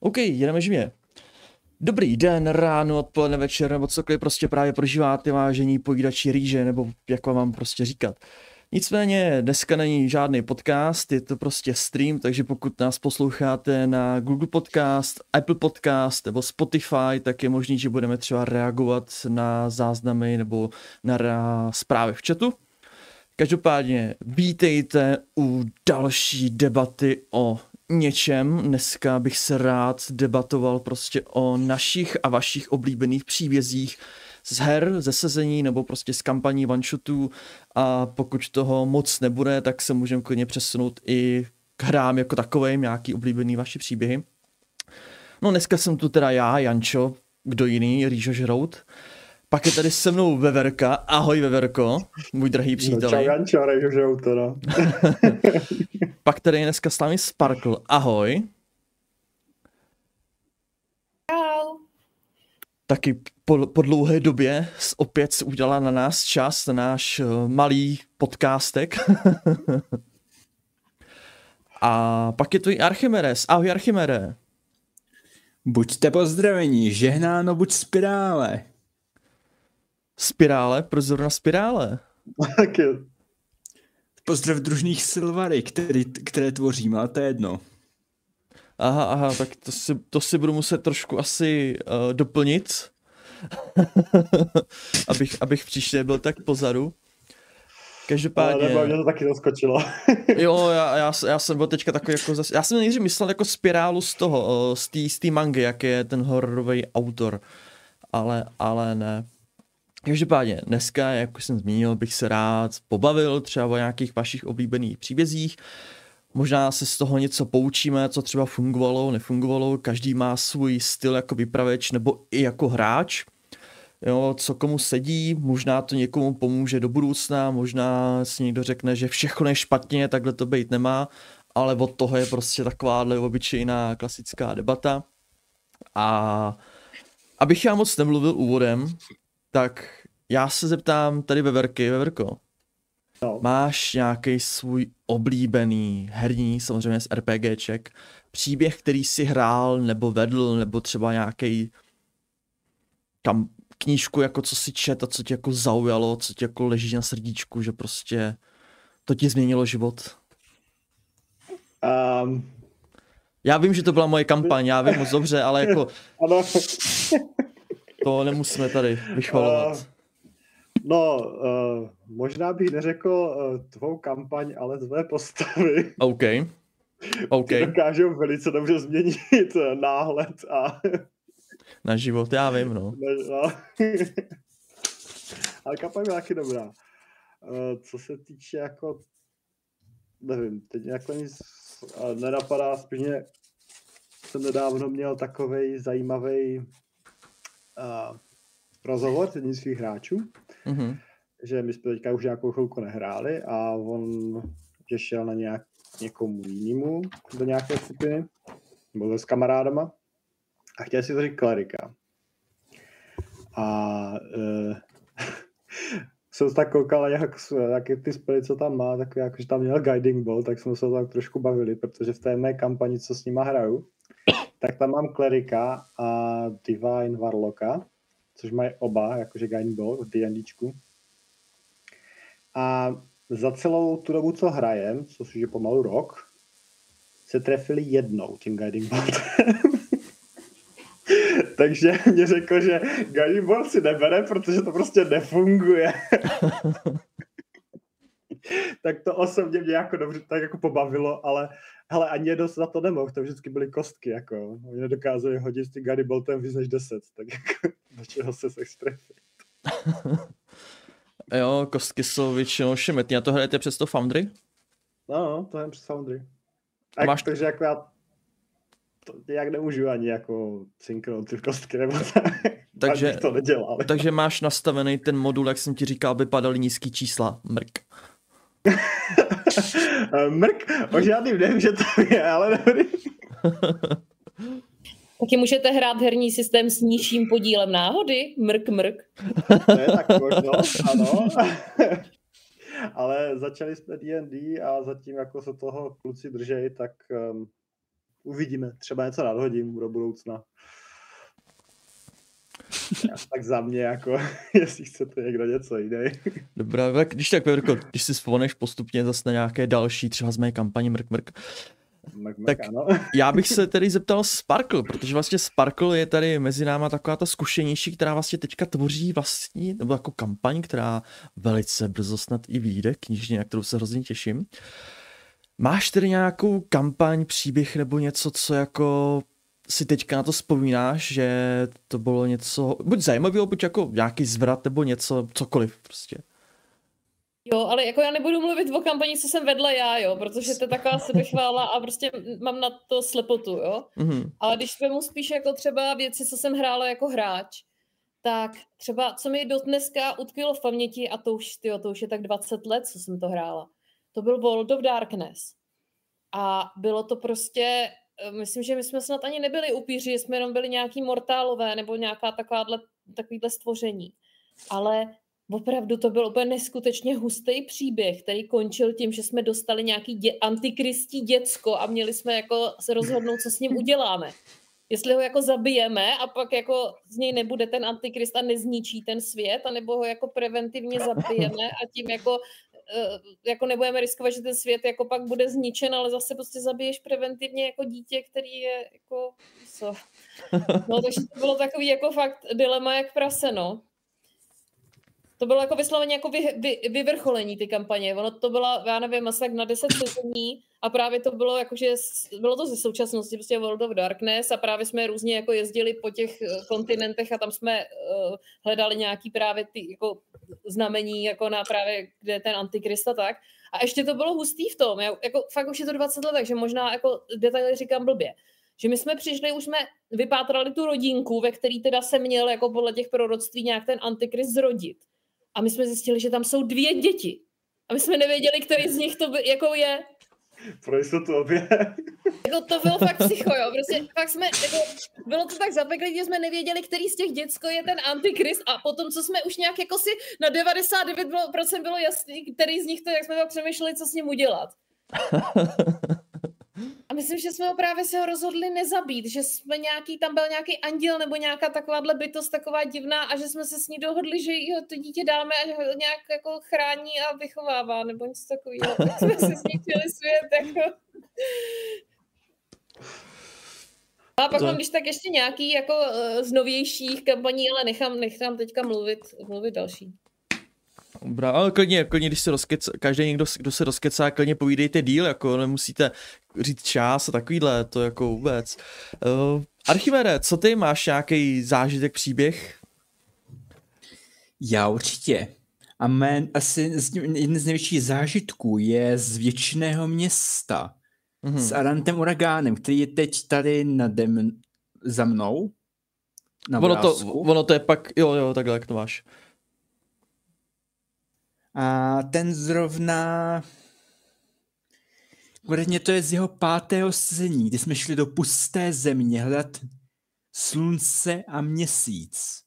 OK, jedeme živě. Dobrý den, ráno, odpoledne, večer, nebo cokoliv prostě právě prožíváte, vážení pojídači rýže, nebo jak vám mám prostě říkat. Nicméně dneska není žádný podcast, je to prostě stream, takže pokud nás posloucháte na Google Podcast, Apple Podcast nebo Spotify, tak je možný, že budeme třeba reagovat na záznamy nebo na zprávy v chatu. Každopádně vítejte u další debaty o něčem. Dneska bych se rád debatoval prostě o našich a vašich oblíbených příbězích z her, ze sezení nebo prostě z kampaní one shotů a pokud toho moc nebude, tak se můžeme klidně přesunout i k hrám jako takovým, nějaký oblíbený vaše příběhy. No dneska jsem tu teda já, Jančo, kdo jiný, Rýžo Žrout. Pak je tady se mnou Veverka. Ahoj Veverko, můj drahý přítel. No, Rýžo Žrout teda. Pak tady je dneska s námi Sparkle. Ahoj. Čau. Taky po, po dlouhé době opět se udělala na nás čas, na náš uh, malý podcastek. A pak je tu i Archimedes. Ahoj Archimede. Buďte pozdravení, žehnáno buď spirále. Spirále? Proč zrovna spirále? Tak je. Pozdrav družných Silvary, který, které tvořím, ale to je jedno. Aha, aha, tak to si, to si budu muset trošku asi uh, doplnit, abych, abych příště byl tak pozadu. Každopádně... Nebo mě to taky zaskočilo. jo, já, já, já, jsem byl teďka takový jako zase... Já jsem nejdřív myslel jako spirálu z toho, z té mangy, jak je ten hororový autor. Ale, ale ne. Každopádně dneska, jak jsem zmínil, bych se rád pobavil třeba o nějakých vašich oblíbených příbězích. Možná se z toho něco poučíme, co třeba fungovalo, nefungovalo. Každý má svůj styl jako vypraveč nebo i jako hráč. Jo, co komu sedí, možná to někomu pomůže do budoucna, možná si někdo řekne, že všechno je špatně, takhle to být nemá, ale od toho je prostě takováhle obyčejná klasická debata. A abych já moc nemluvil úvodem, tak já se zeptám tady Veverky, Veverko, no. máš nějaký svůj oblíbený herní, samozřejmě z RPGček, příběh, který si hrál nebo vedl, nebo třeba nějaký kam knížku, jako co si čet a co tě jako zaujalo, co tě jako leží na srdíčku, že prostě to ti změnilo život? Um, já vím, že to byla moje kampaň, já vím moc dobře, ale jako ano. to nemusíme tady vychvalovat. Uh, no, uh, možná bych neřekl uh, tvou kampaň, ale tvé postavy. OK. OK. Ty dokážou velice dobře změnit náhled a na život, já vím, no. no. Ale kampaň byla taky dobrá. Uh, co se týče jako, nevím, teď jako nic nenapadá, spíš mě jsem nedávno měl takový zajímavý uh, rozhovor s jedním svých hráčů, mm-hmm. že my jsme teďka už nějakou chvilku nehráli a on že šel na nějak, někomu jinému do nějaké skupiny, nebo s kamarádama a chtěl si to říct klerika. A uh, jsem se tak koukal, jak, jak ty spely, co tam má, tak jako, že tam měl guiding ball, tak jsme se tam trošku bavili, protože v té mé kampani, co s nima hraju, tak tam mám klerika a Divine Warlocka, což mají oba, jakože guiding ball v D&Dčku. A za celou tu dobu, co hrajem, což je pomalu rok, se trefili jednou tím guiding boltem. Takže mě řekl, že Guiding Ball si nebere, protože to prostě nefunguje. tak to osobně mě jako dobře tak jako pobavilo, ale hele, ani jedno za to nemohl, to vždycky byly kostky, jako. Oni nedokázali hodit s tím Guiding Boltem víc než 10, tak jako do čeho se se strefit. jo, kostky jsou většinou šemetní. A to hrajete přes to Foundry? No, no to je přes Foundry. A máš... Takže jako já to jak nemůžu ani jako cinknout ty kostky nebo tak. Takže, to nedělal. takže máš nastavený ten modul, jak jsem ti říkal, aby padaly nízký čísla. Mrk. Mrk? O žádným nevím, že to je, ale dobrý. Taky můžete hrát herní systém s nižším podílem náhody? Mrk, mrk. To je tak možno, ano. ale začali jsme D&D a zatím jako se toho kluci držej, tak um, uvidíme. Třeba něco nadhodím do budoucna. Tak za mě, jako, jestli chcete někdo něco jiný. Dobrá, tak když tak, Vedrko, když si vzpomeneš postupně zase na nějaké další, třeba z mé kampaně Mrk Mrk, Mak, mak, Tak- ano. já bych se tedy zeptal Sparkle, protože vlastně Sparkle je tady mezi náma taková ta zkušenější, která vlastně teďka tvoří vlastní, nebo jako kampaň, která velice brzo snad i vyjde, knižně, na kterou se hrozně těším. Máš tedy nějakou kampaň, příběh nebo něco, co jako si teďka na to vzpomínáš, že to bylo něco, buď zajímavého, buď jako nějaký zvrat nebo něco, cokoliv prostě. Jo, ale jako já nebudu mluvit o kampani, co jsem vedla já, jo, protože to je taková sebechvála a prostě mám na to slepotu, jo. Mhm. Ale když vemu spíš jako třeba věci, co jsem hrála jako hráč, tak třeba, co mi do dneska utkvělo v paměti, a to už, tyjo, to už je tak 20 let, co jsem to hrála, to byl World of Darkness. A bylo to prostě, myslím, že my jsme snad ani nebyli upíři, jsme jenom byli nějaký mortálové nebo nějaká takováhle, takovýhle stvoření. Ale opravdu to byl úplně neskutečně hustý příběh, který končil tím, že jsme dostali nějaký dě- antikristí děcko a měli jsme jako se rozhodnout, co s ním uděláme. Jestli ho jako zabijeme a pak jako z něj nebude ten antikrist a nezničí ten svět, anebo ho jako preventivně zabijeme a tím jako, eh, jako nebudeme riskovat, že ten svět jako pak bude zničen, ale zase prostě zabiješ preventivně jako dítě, který je jako, co? No, takže to bylo takový jako fakt dilema jak prase, no. To bylo jako vysloveně jako vy, vy, vyvrcholení ty kampaně. Ono to bylo, já nevím, asi tak na 10 sezóní a právě to bylo jako, že bylo to ze současnosti, prostě World of Darkness a právě jsme různě jako jezdili po těch eh, kontinentech a tam jsme uh, hledali nějaký právě ty jako znamení, jako na právě, kde je ten antikrist a tak. A ještě to bylo hustý v tom, já, jako fakt už je to 20 let, takže možná jako detaily říkám blbě. Že my jsme přišli, už jsme vypátrali tu rodinku, ve který teda se měl jako podle těch proroctví nějak ten antikrist zrodit. A my jsme zjistili, že tam jsou dvě děti. A my jsme nevěděli, který z nich to by, jako je. Pro jistotu obě. Jako to bylo fakt psycho, jo. Prostě fakt jsme, jako, bylo to tak zapeklé, že jsme nevěděli, který z těch děcko je ten antikrist a potom, co jsme už nějak jako si na 99% bylo, procent bylo jasný, který z nich to, jak jsme tak přemýšleli, co s ním udělat. A myslím, že jsme ho právě se ho rozhodli nezabít, že jsme nějaký, tam byl nějaký anděl nebo nějaká takováhle bytost taková divná a že jsme se s ní dohodli, že jo, to dítě dáme a že ho nějak jako chrání a vychovává nebo něco takového. Tak jsme se zničili svět, jako. A pak To- mám když tak ještě nějaký jako uh, z novějších kampaní, ale nechám, nechám teďka mluvit, mluvit další. Dobrá, ale klidně, klidně, když se rozkecá, každý někdo, kdo se rozkecá, klidně povídejte díl, jako nemusíte říct čas a takovýhle, to jako vůbec. Uh, Archivere, co ty máš nějaký zážitek, příběh? Já určitě. A mé, asi z, jeden z největších zážitků je z věčného města. Mhm. S Arantem Uragánem, který je teď tady nade mn, za mnou. Na Ono to, ono to je pak, jo, jo, takhle, jak to máš. A ten zrovna... Konkrétně to je z jeho pátého sezení, kdy jsme šli do pusté země hledat slunce a měsíc.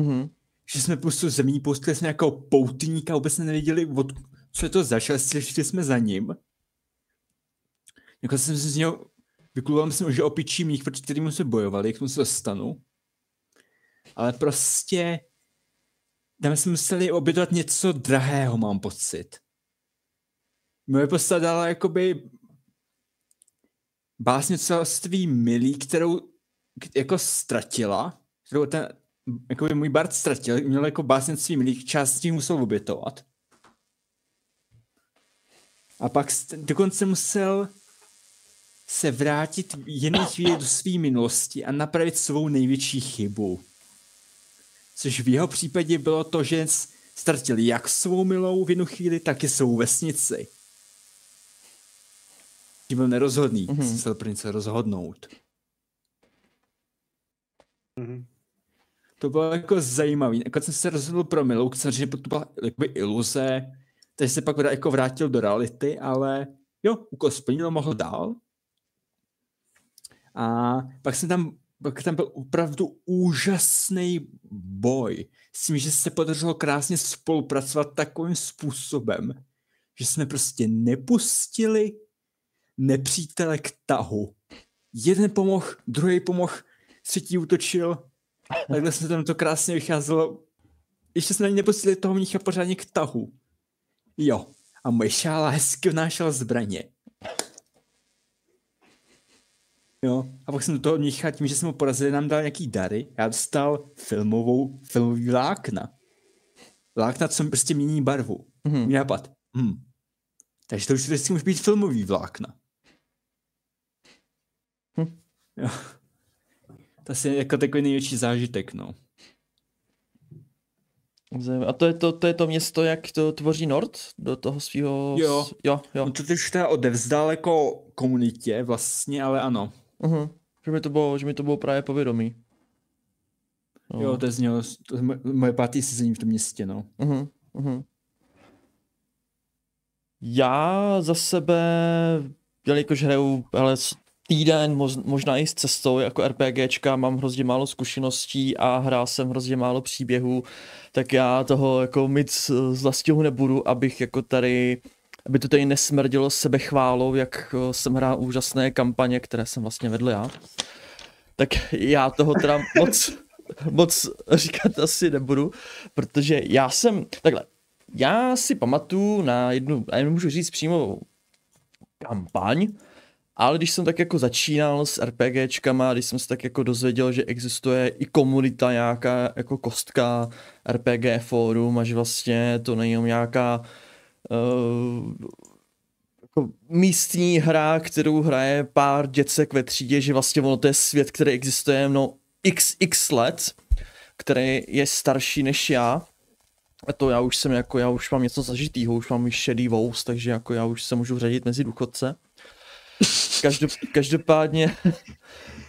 Mhm. Že jsme prostě zemí pustili jsme jako poutníka, vůbec jsme nevěděli, od, co je to zač, ale šli jsme za ním. Jako jsem si z něho, vykluval jsem, že opičí mých, proti kterým jsme bojovali, k tomu se dostanu. Ale prostě tam jsme museli obědovat něco drahého, mám pocit. Moje postava dala jakoby básnictví milí, kterou jako ztratila, kterou ten, jakoby můj Bart ztratil, měl jako básnictví milí, část z nich musel obětovat. A pak dokonce musel se vrátit v jiné chvíli do své minulosti a napravit svou největší chybu. Což v jeho případě bylo to, že ztratil jak svou milou v jednu chvíli, tak i svou vesnici. Že byl nerozhodný, Mhm. mm-hmm. musel pro něco rozhodnout. Mhm. To bylo jako zajímavý. Jako jsem se rozhodl pro milou, samozřejmě to byla jakoby iluze, takže se pak jako vrátil do reality, ale jo, úkol splnil, mohl dál. A pak jsem tam, tam byl opravdu úžasný boj s tím, že se podařilo krásně spolupracovat takovým způsobem, že jsme prostě nepustili nepřítele k tahu. jeden pomohl, druhý pomohl, třetí útočil. Takhle se tam to krásně vycházelo. Ještě jsme nepustili toho mnicha pořádně k tahu. Jo. A moje šála hezky vnášela zbraně. Jo. A pak jsem do toho mnicha, tím, že jsme ho porazili, nám dal nějaký dary. Já dostal filmovou, filmový vlákna. Vlákna, co mi prostě mění barvu. Mhm. Mm-hmm. nápad. Hmm. Takže to už vždycky může být filmový vlákna. Hm. Jo. To asi je jako takový největší zážitek, no. A to je to, to je to město, jak to tvoří Nord do toho svého... Jo. Jo, jo. On to teď teda odevzdal jako komunitě vlastně, ale ano. Uh-huh. Že, mi to bylo, že mi to bylo právě povědomí. No. Jo, to je z něho, to je moje- pátý sezení v tom městě, no. Uh-huh. Uh-huh. Já za sebe, jelikož hraju ale týden, možná i s cestou jako RPGčka, mám hrozně málo zkušeností a hrál jsem hrozně málo příběhů, tak já toho jako mít z z vlastihu nebudu, abych jako tady aby to tady nesmrdilo sebechválou, jak eh, jsem hrál úžasné kampaně, které jsem vlastně vedl já. Tak já toho teda moc, moc říkat asi nebudu, protože já jsem, takhle, já si pamatuju na jednu, já nemůžu říct přímo kampaň, ale když jsem tak jako začínal s RPGčkama, když jsem se tak jako dozvěděl, že existuje i komunita nějaká jako kostka RPG fórum a že vlastně to není nějaká uh, jako místní hra, kterou hraje pár děcek ve třídě, že vlastně ono to je svět, který existuje no x, x let, který je starší než já. A to já už jsem jako, já už mám něco zažitýho, už mám i šedý vous, takže jako já už se můžu řadit mezi důchodce. Každop, každopádně,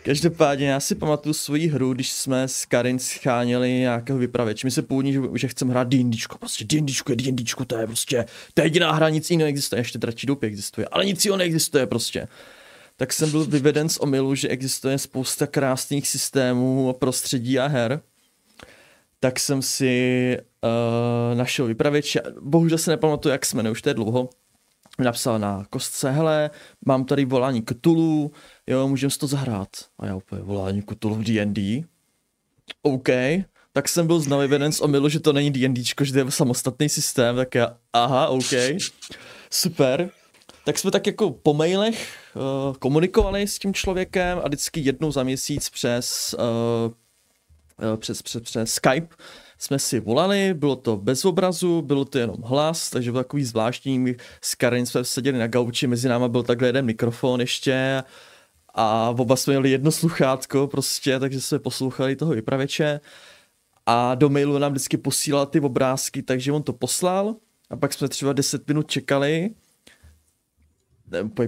každopádně já si pamatuju svoji hru, když jsme s Karin scháněli nějakého vypravěče. My se původně, že, že chceme hrát D&Dčko, prostě D&Dčko je D&Dčko, to je prostě, to je jediná hra, nic jiného neexistuje, ještě dračí doupě existuje, ale nic jiného neexistuje prostě. Tak jsem byl vyveden z omylu, že existuje spousta krásných systémů, prostředí a her, tak jsem si uh, našel vypravěče, bohužel se nepamatuju, jak jsme, ne, už to je dlouho, napsal na kostce, hele, mám tady volání Cthulhu, jo, můžeme si to zahrát. A já úplně volání Cthulhu v D&D. OK, tak jsem byl znovu vyveden z omylu, že to není D&Dčko, že to je samostatný systém, tak já, aha, OK, super. Tak jsme tak jako po mailech uh, komunikovali s tím člověkem a vždycky jednou za měsíc přes, uh, uh, přes, přes, přes Skype jsme si volali, bylo to bez obrazu, bylo to jenom hlas, takže bylo takový zvláštní, my s Karin jsme seděli na gauči, mezi náma byl takhle jeden mikrofon ještě a oba jsme měli jedno sluchátko prostě, takže jsme poslouchali toho vypravěče a do mailu nám vždycky posílal ty obrázky, takže on to poslal a pak jsme třeba 10 minut čekali,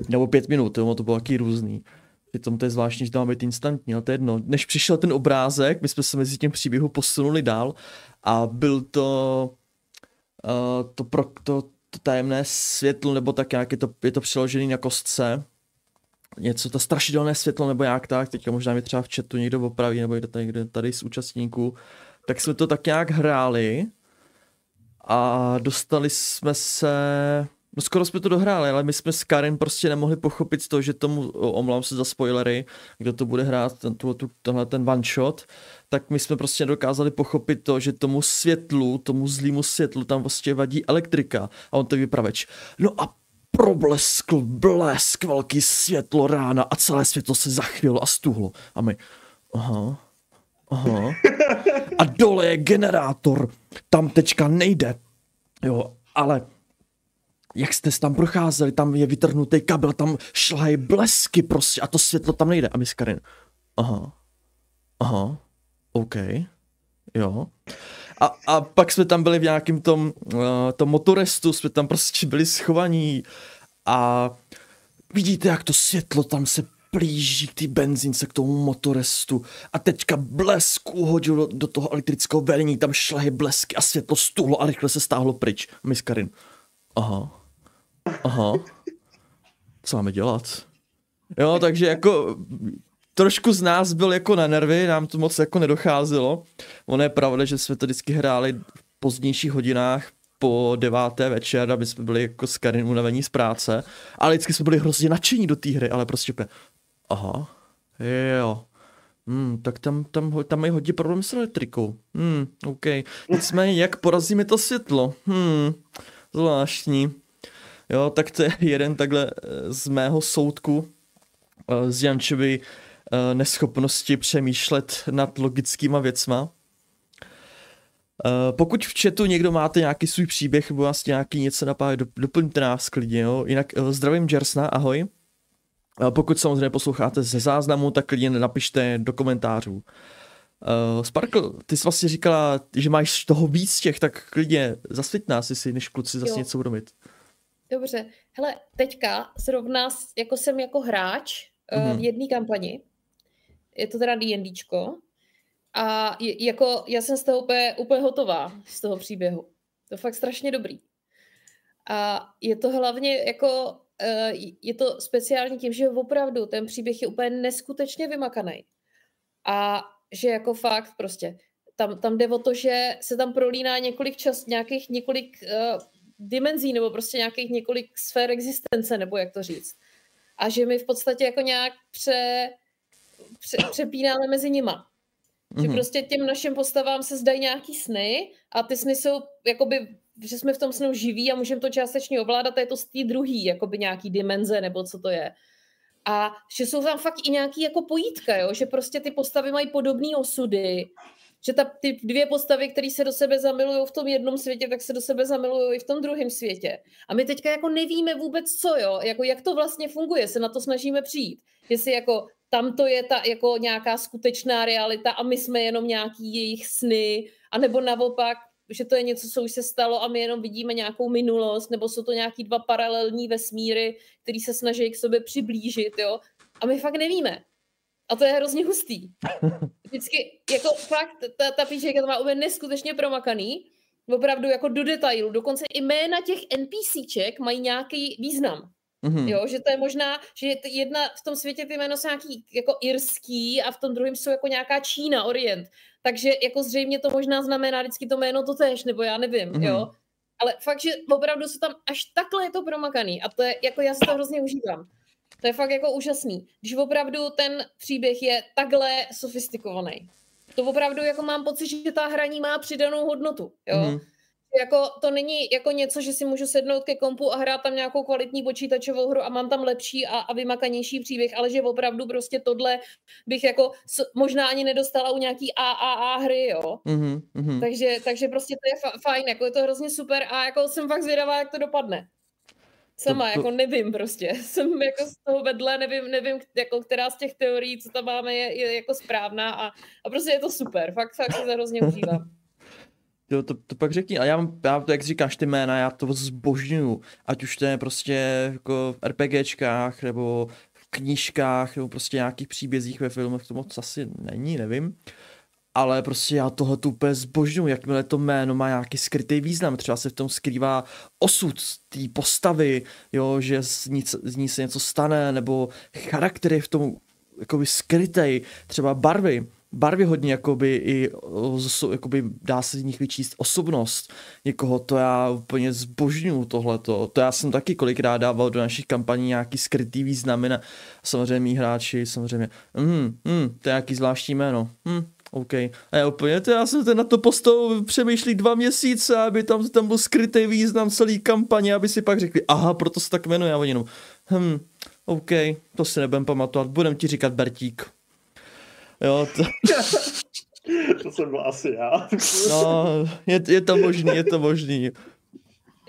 nebo pět- minut, to bylo taky různý. Přitom to je zvláštní, že to má být instantní, ale to je jedno. Než přišel ten obrázek, my jsme se mezi tím příběhu posunuli dál a byl to uh, to, pro, to, to tajemné světlo, nebo tak jak je to, je to přeložený na kostce. Něco, to strašidelné světlo, nebo jak tak, teďka možná mi třeba v chatu někdo opraví, nebo někdo tady, někdo tady z účastníků. Tak jsme to tak nějak hráli a dostali jsme se No skoro jsme to dohráli, ale my jsme s Karin prostě nemohli pochopit to, že tomu, o, omlouvám se za spoilery, kdo to bude hrát, ten, tu, tu, tenhle ten one shot, tak my jsme prostě nedokázali pochopit to, že tomu světlu, tomu zlýmu světlu tam vlastně vadí elektrika. A on to vypraveč. No a probleskl blesk, velký světlo rána a celé světlo se zachvělo a stuhlo. A my, aha, aha. A dole je generátor, tam tečka nejde. Jo, ale jak jste tam procházeli, tam je vytrhnutý kabel, tam šlají blesky prostě a to světlo tam nejde. A my s Karin, aha, aha, OK, jo. A, a pak jsme tam byli v nějakém tom, uh, tom motorestu, jsme tam prostě byli schovaní a vidíte, jak to světlo tam se plíží k té benzínce, k tomu motorestu a teďka blesk uhodil do, toho elektrického vedení, tam šlahy blesky a světlo stuhlo a rychle se stáhlo pryč. A my s Karin, aha, aha, co máme dělat? Jo, takže jako trošku z nás byl jako na nervy, nám to moc jako nedocházelo. Ono je pravda, že jsme to vždycky hráli v pozdějších hodinách po deváté večer, aby jsme byli jako s Karin unavení z práce, ale vždycky jsme byli hrozně nadšení do té hry, ale prostě úplně, aha, Jo. Hmm, tak tam, tam, tam je hodně problém s elektrikou. Hmm, OK. Nicméně, jak porazíme to světlo? Hmm, zvláštní. Jo, tak to je jeden takhle eh, z mého soudku eh, z Jančovy eh, neschopnosti přemýšlet nad logickýma věcma. Pokud v chatu někdo máte nějaký svůj příběh nebo vlastně nějaký něco napájet, doplňte nás klidně, jo. Jinak zdravím Jersna, ahoj. Pokud samozřejmě posloucháte ze záznamu, tak klidně napište do komentářů. Uh, Sparkle, ty jsi vlastně říkala, že máš toho víc těch, tak klidně zasvěť nás, jestli než kluci zase jo. něco budou mít. Dobře. Hele, teďka zrovna jako jsem jako hráč mm-hmm. v mhm. jedné kampani. Je to teda D&Dčko. A je, jako já jsem z toho úplně, úplně hotová, z toho příběhu. To je fakt strašně dobrý. A je to hlavně jako Eh, je to speciální tím, že opravdu ten příběh je úplně neskutečně vymakaný. A že jako fakt prostě tam, tam jde o to, že se tam prolíná několik čas, nějakých několik uh, dimenzí nebo prostě nějakých několik sfér existence, nebo jak to říct. A že my v podstatě jako nějak pře, pře, přepínáme mezi nima. Mm-hmm. Že mhm. prostě těm našim postavám se zdají nějaký sny a ty sny jsou jakoby že jsme v tom snu živí a můžeme to částečně ovládat a je to z té druhý, jakoby nějaký dimenze nebo co to je. A že jsou tam fakt i nějaký jako pojítka, jo? že prostě ty postavy mají podobné osudy, že ta, ty dvě postavy, které se do sebe zamilují v tom jednom světě, tak se do sebe zamilují i v tom druhém světě. A my teďka jako nevíme vůbec co, jo, jako jak to vlastně funguje, se na to snažíme přijít. Jestli jako tam to je ta jako nějaká skutečná realita a my jsme jenom nějaký jejich sny, anebo naopak že to je něco, co už se stalo a my jenom vidíme nějakou minulost, nebo jsou to nějaký dva paralelní vesmíry, který se snaží k sobě přiblížit, jo. A my fakt nevíme. A to je hrozně hustý. Vždycky, jako fakt, ta, ta píčeka to má úplně neskutečně promakaný, opravdu jako do detailu. Dokonce i jména těch NPCček mají nějaký význam. Mm-hmm. Jo, že to je možná, že jedna v tom světě ty jméno jsou nějaký jako irský a v tom druhém jsou jako nějaká Čína, Orient. Takže jako zřejmě to možná znamená vždycky to jméno to tež, nebo já nevím, mm-hmm. jo. Ale fakt, že opravdu jsou tam až takhle je to promakaný a to je, jako já si to hrozně užívám. To je fakt jako úžasný. Když opravdu ten příběh je takhle sofistikovaný. To opravdu jako mám pocit, že ta hraní má přidanou hodnotu, jo. Mm-hmm jako, to není jako něco, že si můžu sednout ke kompu a hrát tam nějakou kvalitní počítačovou hru a mám tam lepší a, a vymakanější příběh, ale že opravdu prostě tohle bych jako s, možná ani nedostala u nějaký AAA hry, jo. Mm-hmm, Takže, takže prostě to je fa- fajn, jako je to hrozně super a jako jsem fakt zvědavá, jak to dopadne. Sama, to, to... jako nevím prostě. Jsem jako z toho vedle, nevím, nevím jako která z těch teorií, co tam máme, je, je jako správná a, a prostě je to super. Fakt, fakt se to hrozně užívám. Jo, to, to pak řekni. A já, mám, já to, jak říkáš ty jména, já to zbožňuju. Ať už to je prostě jako v RPGčkách, nebo v knížkách, nebo prostě nějakých příbězích ve filmech, to moc asi není, nevím. Ale prostě já tohle tu úplně zbožňuju, jakmile to jméno má nějaký skrytý význam, třeba se v tom skrývá osud té postavy, jo, že z ní, z ní se něco stane, nebo charaktery v tom jakoby skrytej, třeba barvy. Barvy hodně, jakoby i jakoby dá se z nich vyčíst osobnost někoho, to já úplně zbožňuju tohleto. To já jsem taky kolikrát dával do našich kampaní nějaký skrytý významy na samozřejmě hráči, samozřejmě, mm, mm, to je nějaký zvláštní jméno, mm, OK. A já úplně, to já jsem ten na to postavu přemýšlí dva měsíce, aby tam, tam byl skrytý význam celý kampaně, aby si pak řekli, aha, proto se tak jmenuje, a oni jenom, hm, OK, to si nebudem pamatovat, budem ti říkat Bertík. Jo, to... to jsem byl asi já. no, je, je to možný, je to možný.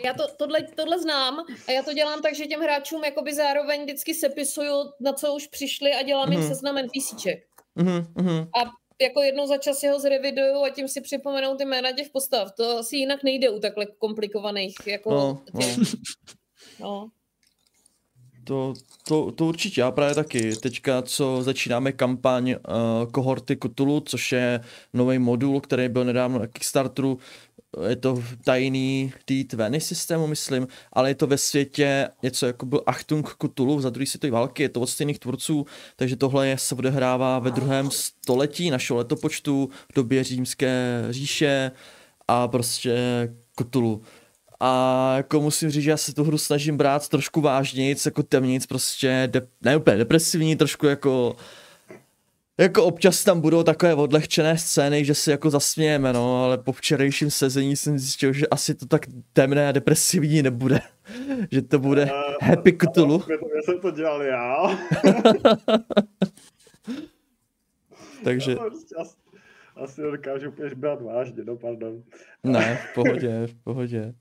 Já to, tohle, tohle znám a já to dělám tak, že těm hráčům jakoby zároveň vždycky sepisuju, na co už přišli a dělám mm-hmm. jim mhm. seznam NPCček. Mm-hmm. A jako jednou za čas ho zreviduju a tím si připomenou ty jména těch postav. To asi jinak nejde u takhle komplikovaných jako no, těch. No. no. To, to, to určitě, já právě taky. Teďka, co začínáme kampaň uh, kohorty Cthulhu, což je nový modul, který byl nedávno na Kickstarteru, je to tajný T20 systému, myslím, ale je to ve světě něco jako byl Achtung Cthulhu za druhé světové války, je to od stejných tvůrců, takže tohle je, se odehrává ve druhém století našeho letopočtu, v době římské říše a prostě Cthulhu. A jako musím říct, že já se tu hru snažím brát trošku vážnějíc, jako temnějíc, prostě, de, ne úplně depresivní, trošku jako Jako občas tam budou takové odlehčené scény, že si jako zasmějeme, no, ale po včerejším sezení jsem zjistil, že asi to tak temné a depresivní nebude. že to bude Eh, happy Cthulhu. Já jsem to dělal já. Takže Já to prostě asi, asi nedokážu úplně brát vážně, no pardon. ne, v pohodě, v pohodě.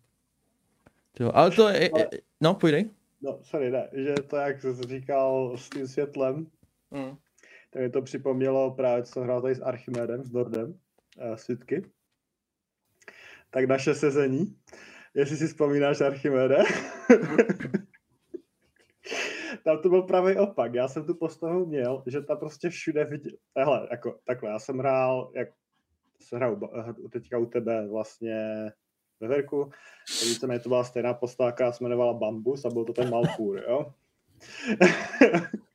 Jo, ale to je, je, no půjdej. No, sorry, ne, že to, jak jsi říkal s tím světlem, Mm. Tak mi to připomnělo právě, co jsem hrál tady s Archimedem, s Nordem, uh, svitky. Tak naše sezení, jestli si vzpomínáš Archimede, tam to byl pravý opak. Já jsem tu postavu měl, že ta prostě všude viděl. Hele, jako takhle, já jsem hrál, jak jsem hrál ba- teďka u tebe vlastně ve Verku, víceméně to byla stejná postava, která se jmenovala Bambus a byl to ten Malfur, jo?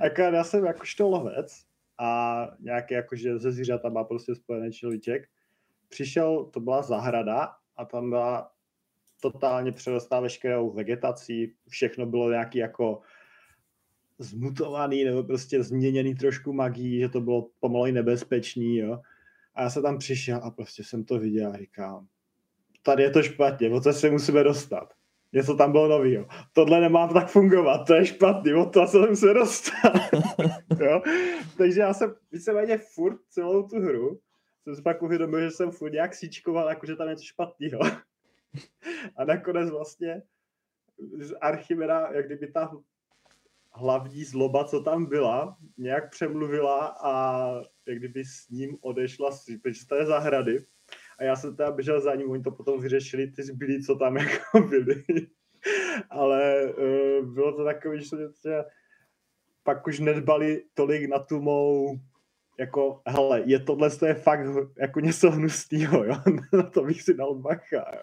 Akorát já jsem jakožto lovec a nějaký jakože ze zvířata má prostě spojený čelíček. Přišel, to byla zahrada a tam byla totálně přerostá veškerou vegetací, všechno bylo nějaký jako zmutovaný nebo prostě změněný trošku magií, že to bylo pomalu i nebezpečný, jo. A já jsem tam přišel a prostě jsem to viděl a říkám, tady je to špatně, o co se musíme dostat. Něco tam bylo novýho. Tohle nemá tak fungovat, to je špatný, o to se musíme dostat. jo? Takže já jsem víceméně furt celou tu hru jsem si pak uvědomil, že jsem furt nějak síčkoval, jakože tam je něco špatného. A nakonec vlastně z Archimeda, jak kdyby ta hlavní zloba, co tam byla, nějak přemluvila a jak kdyby s ním odešla z z té zahrady. A já jsem teda běžel za ním, oni to potom vyřešili, ty zbylí, co tam jako byli. Ale uh, bylo to takový, že, že pak už nedbali tolik na tu mou jako, hele, je tohle to je fakt jako něco hnusného, jo, na to bych si dal bacha, jo.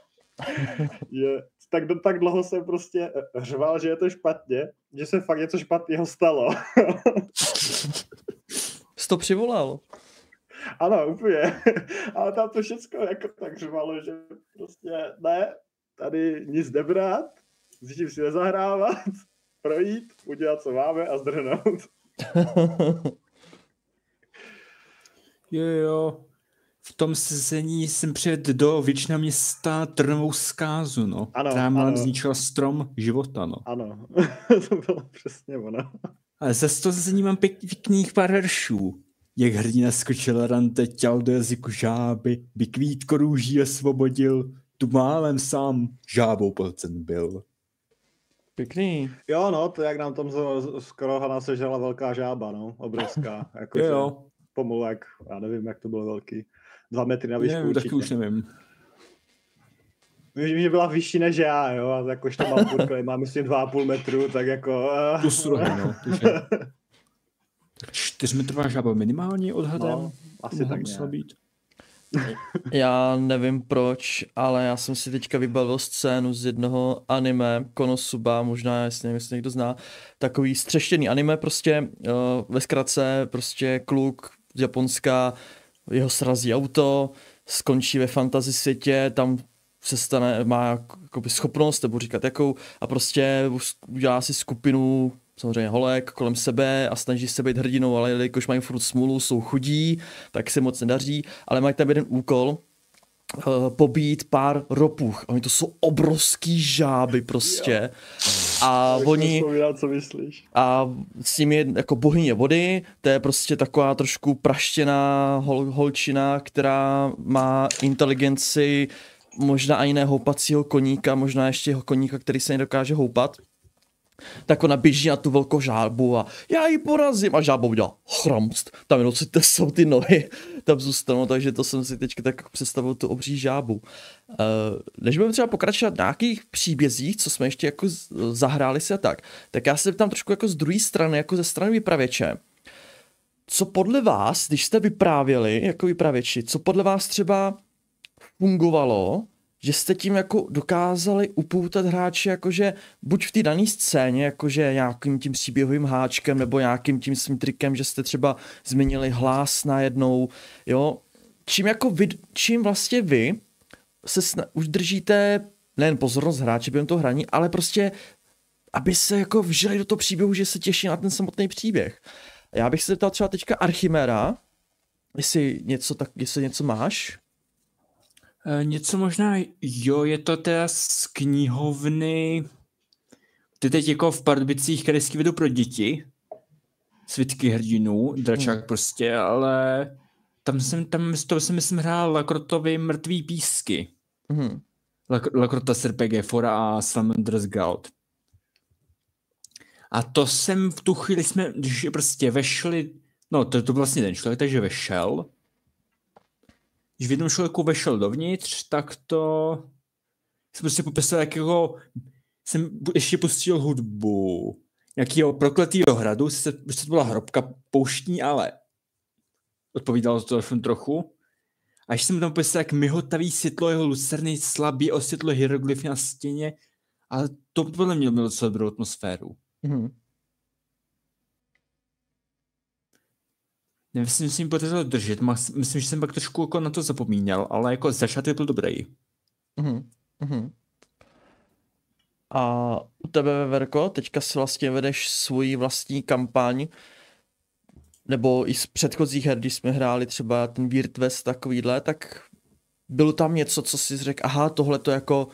Je, tak, do, tak dlouho jsem prostě řval, že je to špatně, že se fakt něco špatného stalo. Jsi to přivolal. Ano, úplně. Ale tam to všechno jako tak řvalo, že prostě ne, tady nic nebrát, s tím si nezahrávat, projít, udělat, co máme a zdrhnout. Jo, jo. V tom sezení jsem přijet do většina města Trnovou zkázu, no. Ano, která má ano. zničila strom života, no. Ano, to bylo přesně ono. Ale za to sezení mám pěk, pěkných pár veršů. Jak hrdina skočil rante, těl do jazyku žáby, by kvítko růží osvobodil, tu málem sám žábou placen byl. Pěkný. Jo, no, to jak nám tam z- skoro Hana sežrala velká žába, no, obrovská. Jako, Jo, jak, já nevím, jak to bylo velký. Dva metry na výšku Nevím, taky už nevím. Vím, že byla vyšší než já, jo, a jakož to mám půl, má myslím dva a půl metru, tak jako... eh, Tu surohu, no. Tak čtyřmetrová žába minimálně odhadem. No, asi tak musela být. Já nevím proč, ale já jsem si teďka vybavil scénu z jednoho anime, Konosuba, možná, jestli nevím, jestli někdo zná, takový střeštěný anime, prostě uh, ve zkratce, prostě kluk z Japonska, jeho srazí auto, skončí ve fantasy světě, tam se stane, má jak- jakoby schopnost, nebo říkat jakou, a prostě udělá si skupinu samozřejmě holek kolem sebe a snaží se být hrdinou, ale jelikož mají furt smůlu, jsou chudí, tak se moc nedaří, ale mají tam jeden úkol, uh, pobít pár ropuch. Oni to jsou obrovský žáby prostě. A oni... co myslíš. A s ním je jako bohyně vody, to je prostě taková trošku praštěná hol, holčina, která má inteligenci možná ani ne houpacího koníka, možná ještě koníka, který se nedokáže houpat. Tak ona běží na tu velkou žábu a já ji porazím a žába udělá chramst. Tam jenom si jsou ty nohy, tam zůstanou, takže to jsem si teď tak představil tu obří žábu. Uh, než budeme třeba pokračovat v nějakých příbězích, co jsme ještě jako zahráli se a tak, tak já se tam trošku jako z druhé strany, jako ze strany vypravěče. Co podle vás, když jste vyprávěli jako vypravěči, co podle vás třeba fungovalo, že jste tím jako dokázali upoutat hráče jakože buď v té dané scéně, jakože nějakým tím příběhovým háčkem nebo nějakým tím svým trikem, že jste třeba změnili hlas najednou, jo. Čím jako vy, čím vlastně vy se sna- už držíte nejen pozornost hráče během toho hraní, ale prostě aby se jako vžili do toho příběhu, že se těší na ten samotný příběh. Já bych se zeptal třeba teďka Archimera, jestli něco, tak, jestli něco máš. E, něco možná, jo, je to teda z knihovny, ty teď jako v Pardubicích kresky vedou pro děti, svitky hrdinů, dračák hmm. prostě, ale tam jsem, tam to jsem myslím hrál Lakrotovi mrtvý písky. Hmm. Lakrota RPG, Fora a Salamander's Gout. A to jsem v tu chvíli jsme, když prostě vešli, no to, to vlastně ten člověk, takže vešel. Když v jednom člověku vešel dovnitř, tak to jsem prostě popisoval, jak jako jsem ještě pustil hudbu nějakého prokletýho hradu, se, prostě to byla hrobka pouštní, ale odpovídalo to aspoň trochu. A ještě jsem tam popisoval, jak myhotavý světlo jeho lucerny slabě osvětlo hieroglyfy na stěně, ale to podle mě mělo docela dobrou atmosféru. Mm-hmm. Nevím, jestli mi podařilo držet, myslím, že jsem pak trošku jako na to zapomínal, ale jako začátek byl dobrý. Mm-hmm. A u tebe, Verko, teďka si vlastně vedeš svoji vlastní kampaň, nebo i z předchozích her, když jsme hráli třeba ten Weird West takovýhle, tak bylo tam něco, co si řekl, aha, tohle to jako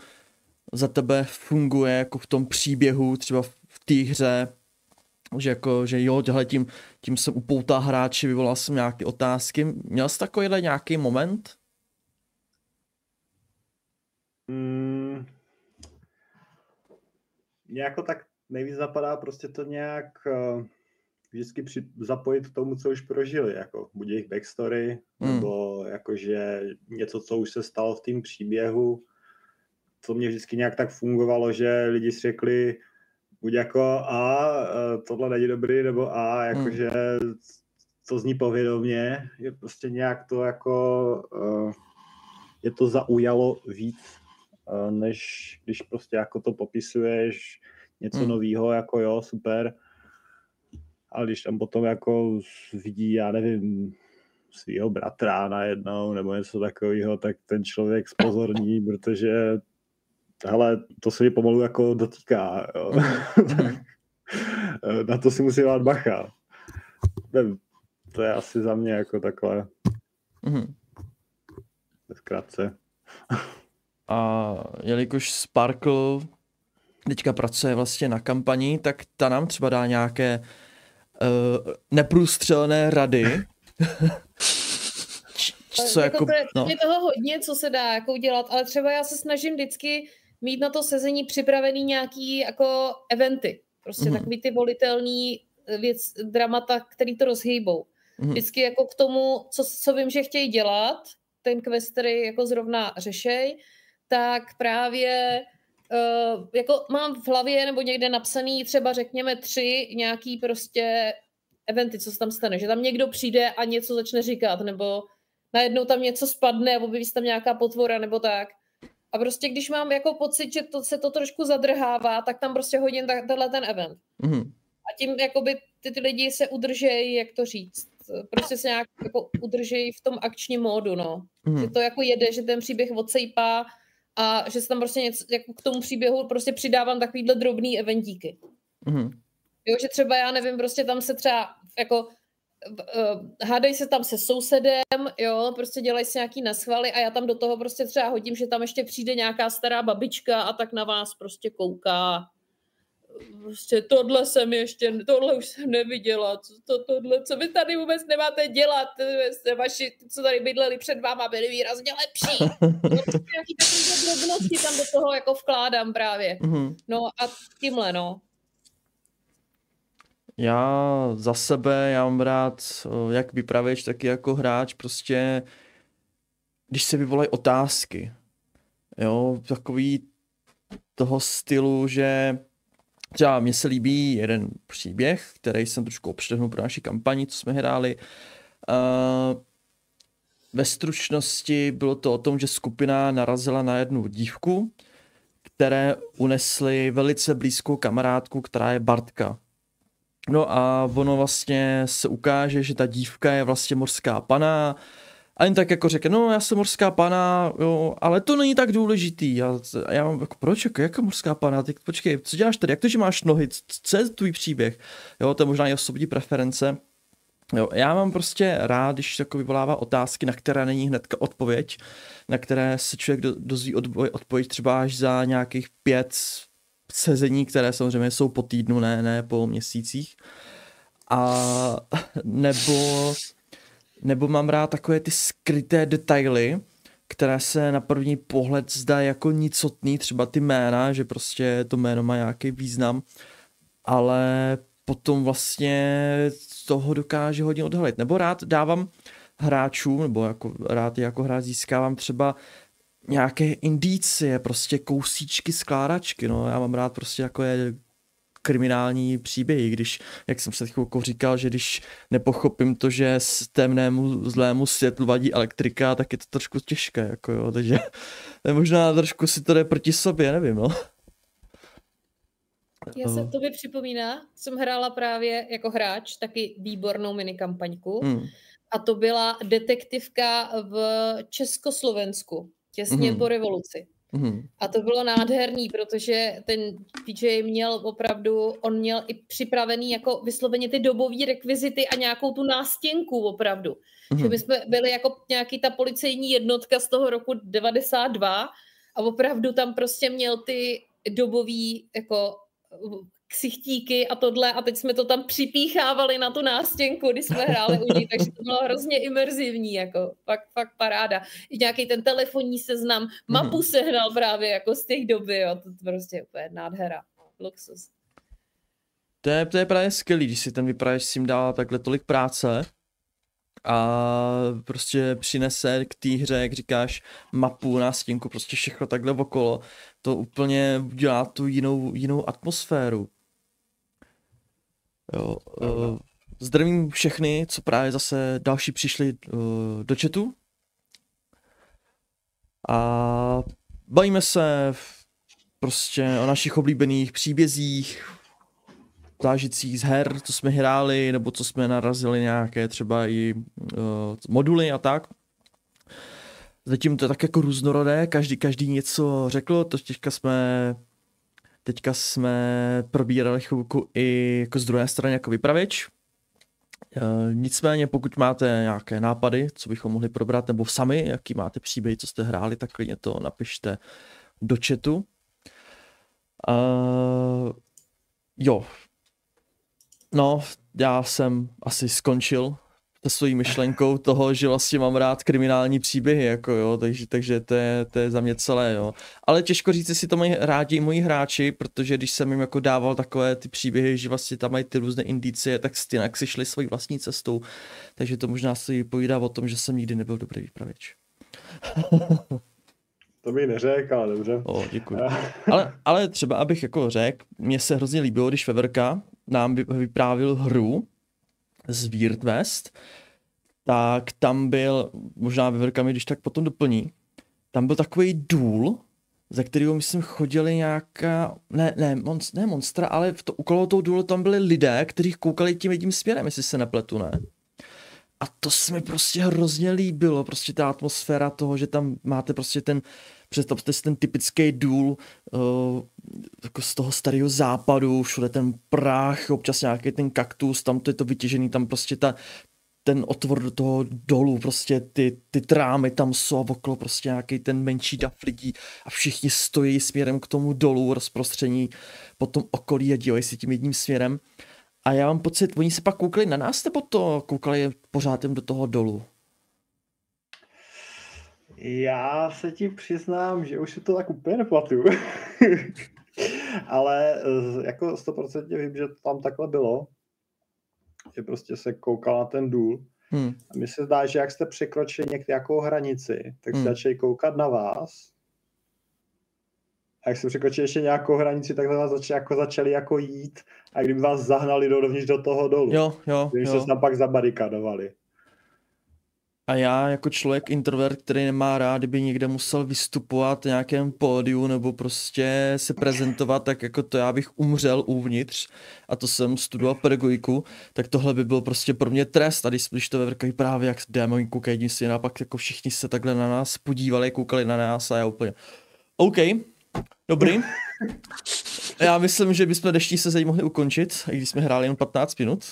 za tebe funguje jako v tom příběhu, třeba v té hře, že jako, že jo, tím, tím jsem upoutá hráči, vyvolal jsem nějaké otázky. Měl jsi takovýhle nějaký moment? Mm, jako tak nejvíc zapadá prostě to nějak uh, vždycky při, zapojit k tomu, co už prožili, jako buď jejich backstory, mm. nebo jakože něco, co už se stalo v tom příběhu, co mě vždycky nějak tak fungovalo, že lidi si řekli, buď jako a e, tohle není dobrý, nebo a jakože hmm. to zní povědomě, je prostě nějak to jako e, je to zaujalo víc, e, než když prostě jako to popisuješ něco hmm. nového, jako jo, super, ale když tam potom jako vidí, já nevím, svého bratra najednou nebo něco takového, tak ten člověk spozorní, protože hele, to se mi pomalu jako dotýká. Jo. Mm. Na to si musí dát bacha. To je asi za mě jako takhle. Mm. Zkrátce. A jelikož Sparkle teďka pracuje vlastně na kampani, tak ta nám třeba dá nějaké uh, neprůstřelné rady. co jako, jako to je, no. je toho hodně, co se dá jako udělat, ale třeba já se snažím vždycky mít na to sezení připravený nějaký jako eventy. Prostě mm. takový ty volitelný eh, věc, dramata, který to rozhýbou. Mm. Vždycky jako k tomu, co, co vím, že chtějí dělat, ten quest, který jako zrovna řešej, tak právě uh, jako mám v hlavě nebo někde napsaný třeba řekněme tři nějaký prostě eventy, co se tam stane, že tam někdo přijde a něco začne říkat, nebo najednou tam něco spadne, nebo objeví se tam nějaká potvora, nebo tak. A prostě když mám jako pocit, že to, se to trošku zadrhává, tak tam prostě hodím tenhle ten event. Mm-hmm. A tím jakoby ty, ty lidi se udržejí, jak to říct, prostě se nějak jako udržejí v tom akčním módu, no. Mm-hmm. Že to jako jede, že ten příběh odsejpá a že se tam prostě něco, jako k tomu příběhu prostě přidávám takovýhle drobný eventíky. Mm-hmm. Jo, že třeba já nevím, prostě tam se třeba jako hádají se tam se sousedem, jo, prostě dělají si nějaký naschvaly a já tam do toho prostě třeba hodím, že tam ještě přijde nějaká stará babička a tak na vás prostě kouká. Prostě tohle jsem ještě, tohle už jsem neviděla, co, to, tohle, co vy tady vůbec nemáte dělat, vaši, co tady bydleli před váma, byli výrazně lepší. No, nějaký takové drobnosti tam do toho jako vkládám právě. Mm-hmm. No a tímhle, no. Já za sebe, já mám rád jak vypravěč, tak i jako hráč prostě, když se vyvolají otázky, jo, takový toho stylu, že třeba mně se líbí jeden příběh, který jsem trošku obštehnul pro naši kampani, co jsme hráli. Uh, ve stručnosti bylo to o tom, že skupina narazila na jednu dívku, které unesly velice blízkou kamarádku, která je Bartka. No a ono vlastně se ukáže, že ta dívka je vlastně morská pana a jen tak jako řekne, no já jsem morská pana, jo, ale to není tak důležitý. Já, já mám jako, proč, jako, jaká morská pana, ty, počkej, co děláš tady, jak to, že máš nohy, co je tvůj příběh? Jo, to je možná i osobní preference. Jo, já mám prostě rád, když jako vyvolává otázky, na které není hnedka odpověď, na které se člověk do, dozví odpověď třeba až za nějakých pět sezení, které samozřejmě jsou po týdnu, ne, ne po měsících. A nebo, nebo mám rád takové ty skryté detaily, které se na první pohled zdá jako nicotný, třeba ty jména, že prostě to jméno má nějaký význam, ale potom vlastně toho dokáže hodně odhalit. Nebo rád dávám hráčům, nebo jako rád jako hráč získávám třeba nějaké indicie, prostě kousíčky skládačky, no já mám rád prostě jako je kriminální příběhy, když, jak jsem se chvilku říkal, že když nepochopím to, že s temnému zlému světlu vadí elektrika, tak je to trošku těžké, jako jo, takže možná trošku si to jde proti sobě, nevím, no. Já se to mi připomíná, jsem hrála právě jako hráč taky výbornou minikampaňku hmm. a to byla detektivka v Československu, těsně hmm. po revoluci. Hmm. A to bylo nádherný, protože ten DJ měl opravdu, on měl i připravený jako vysloveně ty dobové rekvizity a nějakou tu nástěnku opravdu. Hmm. Že my jsme byli jako nějaký ta policejní jednotka z toho roku 92 a opravdu tam prostě měl ty dobový jako ksichtíky a tohle a teď jsme to tam připíchávali na tu nástěnku, když jsme hráli u ní, takže to bylo hrozně imerzivní, jako fakt, fakt paráda. I nějaký ten telefonní seznam, mapu mm. sehnal právě jako z těch doby, jo, to, prostě úplně nádhera, luxus. To je, to je právě skvělý, když si ten vypravěč si jim dá takhle tolik práce a prostě přinese k té hře, jak říkáš, mapu, nástěnku, prostě všechno takhle okolo. To úplně dělá tu jinou, jinou atmosféru. Jo, uh, zdravím všechny, co právě zase další přišli uh, do chatu. A bavíme se prostě o našich oblíbených příbězích, zážitcích z her, co jsme hráli, nebo co jsme narazili nějaké třeba i uh, moduly a tak. Zatím to je tak jako různorodé, každý, každý něco řekl, to teďka jsme teďka jsme probírali chvilku i jako z druhé strany jako vypravěč. Uh, nicméně, pokud máte nějaké nápady, co bychom mohli probrat, nebo sami, jaký máte příběh, co jste hráli, tak klidně to napište do chatu. Uh, jo, No, já jsem asi skončil se svojí myšlenkou toho, že vlastně mám rád kriminální příběhy, jako jo, takže, takže to, je, to je za mě celé, jo. Ale těžko říct, jestli to mají rádi moji hráči, protože když jsem jim jako dával takové ty příběhy, že vlastně tam mají ty různé indicie, tak stejně si šli svojí vlastní cestou, takže to možná si povídá o tom, že jsem nikdy nebyl dobrý výpravěč. To bych neřekl, ale dobře. O, děkuji. ale, ale třeba, abych jako řekl, mně se hrozně líbilo, když Feverka nám vyprávil hru z Weird West, tak tam byl, možná Veverka mi když tak potom doplní, tam byl takový důl, za kterého myslím chodili nějaká, ne, ne, monst, ne monstra, ale v to, okolo toho důlu tam byli lidé, kteří koukali tím jedním směrem, jestli se nepletu, ne? A to se mi prostě hrozně líbilo, prostě ta atmosféra toho, že tam máte prostě ten, představte si ten typický důl uh, jako z toho starého západu, všude ten prach, občas nějaký ten kaktus, tam to je to vytěžený, tam prostě ta, ten otvor do toho dolu, prostě ty, ty trámy tam jsou a okolo prostě nějaký ten menší dav lidí a všichni stojí směrem k tomu dolu, rozprostření po tom okolí a dívají si tím jedním směrem. A já mám pocit, oni se pak koukali na nás, nebo to koukali pořád jen do toho dolu? Já se ti přiznám, že už si to tak úplně nepamatuju. Ale eh, jako 100% vím, že to tam takhle bylo. Že prostě se koukal na ten důl. Hmm. A mi se zdá, že jak jste překročili nějakou hranici, tak hmm. se začali koukat na vás. A jak jste překročili ještě nějakou hranici, tak vás začali jako, začali jako jít. A kdyby vás zahnali dovnitř do toho dolu. Jo, jo, jo. se tam pak zabarikadovali. A já jako člověk introvert, který nemá rád, kdyby někde musel vystupovat na nějakém pódiu nebo prostě se prezentovat, tak jako to já bych umřel uvnitř a to jsem studoval pedagogiku, tak tohle by byl prostě pro mě trest a když, to ve právě jak démoni koukají si a pak jako všichni se takhle na nás podívali, koukali na nás a já úplně OK, dobrý. Já myslím, že bychom dnešní sezení mohli ukončit, i když jsme hráli jen 15 minut.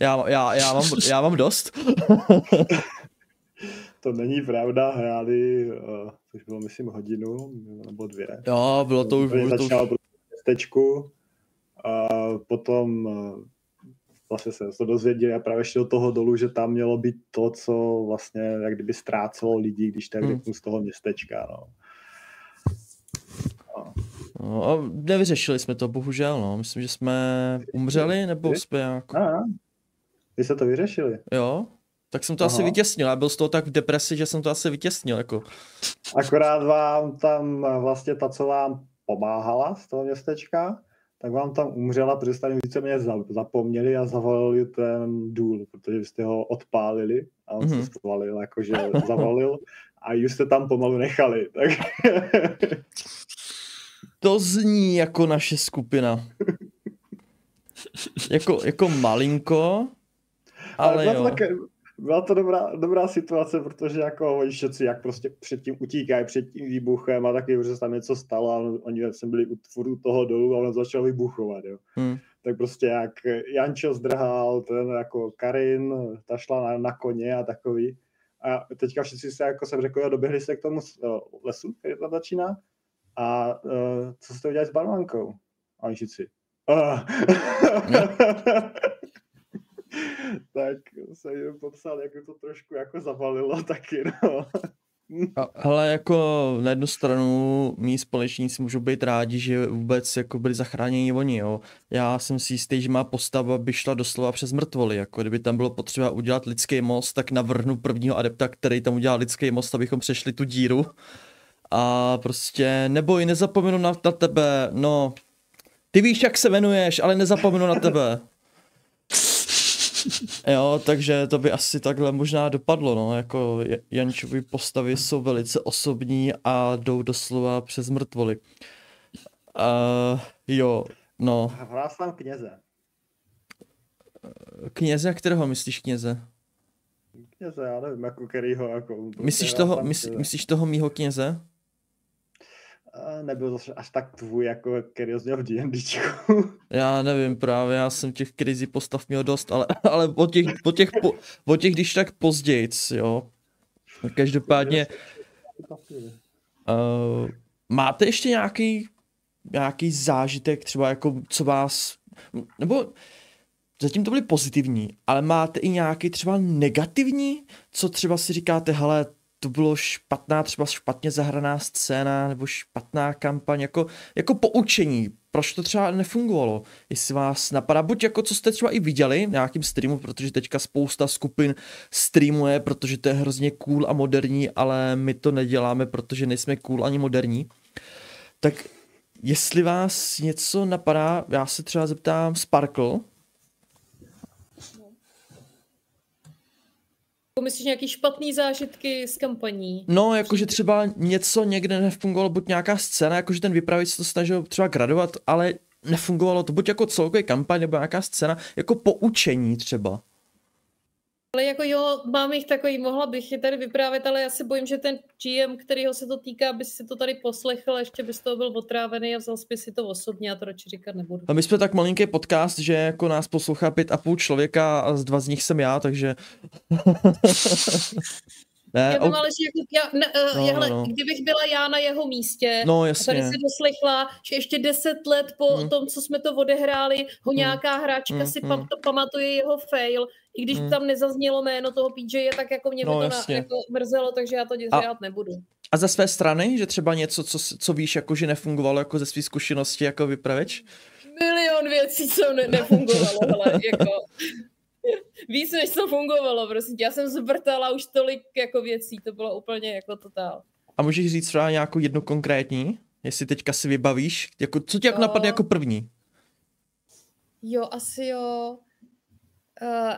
Já, já, já, mám, já mám dost. To není pravda, hráli, uh, což bylo myslím hodinu nebo dvě. Jo, bylo to už... Bylo to už městečku a potom uh, vlastně se to dozvěděli a právě šli do toho dolů, že tam mělo být to, co vlastně jak kdyby ztrácelo lidi, když tak Hmm. z toho městečka. No. no, a nevyřešili jsme to, bohužel, no. Myslím, že jsme umřeli, nebo jsme jako... A, vy jste to vyřešili. Jo? Tak jsem to asi Aha. vytěsnil. Já byl z toho tak v depresi, že jsem to asi vytěsnil, jako. Akorát vám tam vlastně ta, co vám pomáhala z toho městečka, tak vám tam umřela, protože jste tam víceméně za- zapomněli a zavalili ten důl, protože vy jste ho odpálili a on Mhm. se zvalil, jakože zavalil a už jste tam pomalu nechali. Tak... To zní jako naše skupina. jako, jako malinko, ale to jo. také, byla to dobrá, dobrá situace, protože jako oni všetci jak prostě předtím utíkají před tím výbuchem a taky, že se tam něco stalo a oni jsem byli u, furt u toho dolů a on začal vybuchovat, jo. Hm. tak prostě jak Jančo zdrhal, ten jako Karin, ta šla na, na koně a takový. A teďka všichni se, jako jsem řekl, doběhli se k tomu uh, lesu, který tam začíná. A uh, co jste udělali s barmankou? A oni všichni. Uh. tak jsem jim popsal, jak to trošku jako zavalilo taky, no. A, hele, jako na jednu stranu mý společníci můžou být rádi, že vůbec jako byli zachráněni oni, jo. Já jsem si jistý, že má postava by šla doslova přes mrtvoly, jako kdyby tam bylo potřeba udělat lidský most, tak navrhnu prvního adepta, který tam udělal lidský most, abychom přešli tu díru. A prostě neboj, nezapomenu na, na tebe, no. Ty víš, jak se jmenuješ, ale nezapomenu na tebe. Jo, takže to by asi takhle možná dopadlo, no, jako J- Jančovy postavy jsou velice osobní a jdou doslova přes mrtvoly. Uh, jo, no, tam kněze. kněze, kterého myslíš kněze? Kněze, já nevím, jako kterýho, jako... Myslíš toho, kněze. myslíš toho mýho kněze? Nebyl zase až tak tvůj, jako který měl v D&Dčku. Já nevím právě, já jsem těch krizí postav měl dost, ale, ale o těch, o těch, po, o těch když tak pozdějc, jo. Každopádně, Uh, máte ještě nějaký, nějaký zážitek, třeba jako co vás, nebo zatím to byly pozitivní, ale máte i nějaký třeba negativní, co třeba si říkáte, hele, to bylo špatná, třeba špatně zahraná scéna, nebo špatná kampaň, jako, jako poučení, proč to třeba nefungovalo, jestli vás napadá, buď jako co jste třeba i viděli na nějakým streamu, protože teďka spousta skupin streamuje, protože to je hrozně cool a moderní, ale my to neděláme, protože nejsme cool ani moderní. Tak jestli vás něco napadá, já se třeba zeptám Sparkle, Myslíš nějaký špatný zážitky z kampaní? No, jakože třeba něco někde nefungovalo, buď nějaká scéna, jakože ten vypravěč se to snažil třeba gradovat, ale nefungovalo to, buď jako celkový kampaň, nebo nějaká scéna, jako poučení třeba. Ale jako jo, mám jich takový, mohla bych je tady vyprávět, ale já se bojím, že ten GM, kterýho se to týká, by si to tady poslechl, ještě by z toho byl otrávený a vzal by si to osobně, já to radši říkat nebudu. A my jsme tak malinký podcast, že jako nás poslouchá pět a půl člověka a z dva z nich jsem já, takže... ne, Já vím, ale že jako, já, ne, uh, No, jahle, no. no. kdybych byla já na jeho místě, no a tady jasně. si doslechla, že ještě deset let po Hmm. tom, co jsme to odehráli, ho Hmm. nějaká hráčka Hmm, si hmm. pam- to pamatuje jeho fail, i když Hmm. tam nezaznělo jméno toho PJ, tak jako mě by No, to na, jasně. jako mrzelo, takže já to dělat nebudu. A ze své strany, že třeba něco, co, co víš, jako že nefungovalo jako ze své zkušenosti jako vypravěč? Milion věcí, co ne- nefungovalo, ale jako... Víc, než co fungovalo, prostě. Já jsem zvrtala už tolik jako věcí, to bylo úplně jako totál. A můžeš říct třeba nějakou jednu konkrétní? Jestli teďka si vybavíš, jako, co ti jako napadne jako první? Jo, asi jo. Uh,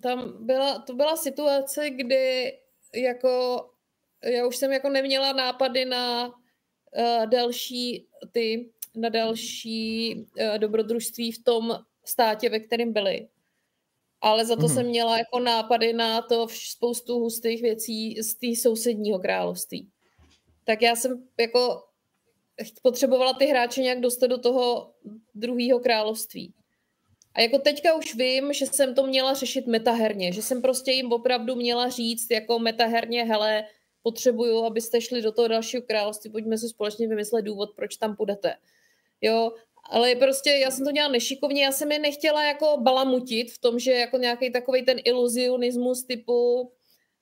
tam byla, to byla situace, kdy jako já už jsem jako neměla nápady na uh, další ty, na další uh, dobrodružství v tom státě, ve kterém byli. Ale za to Mhm. mm-hmm. jsem měla jako nápady na to spoustu hustých věcí z té sousedního království. Tak já jsem jako potřebovala ty hráče nějak dostat do toho druhého království. A jako teďka už vím, že jsem to měla řešit metaherně, že jsem prostě jim opravdu měla říct jako metaherně, hele, potřebuju, abyste šli do toho dalšího království, pojďme si společně vymyslet důvod, proč tam půjdete. Jo, ale prostě já jsem to dělala nešikovně, já jsem je nechtěla jako balamutit v tom, že jako nějaký takový ten iluzionismus typu,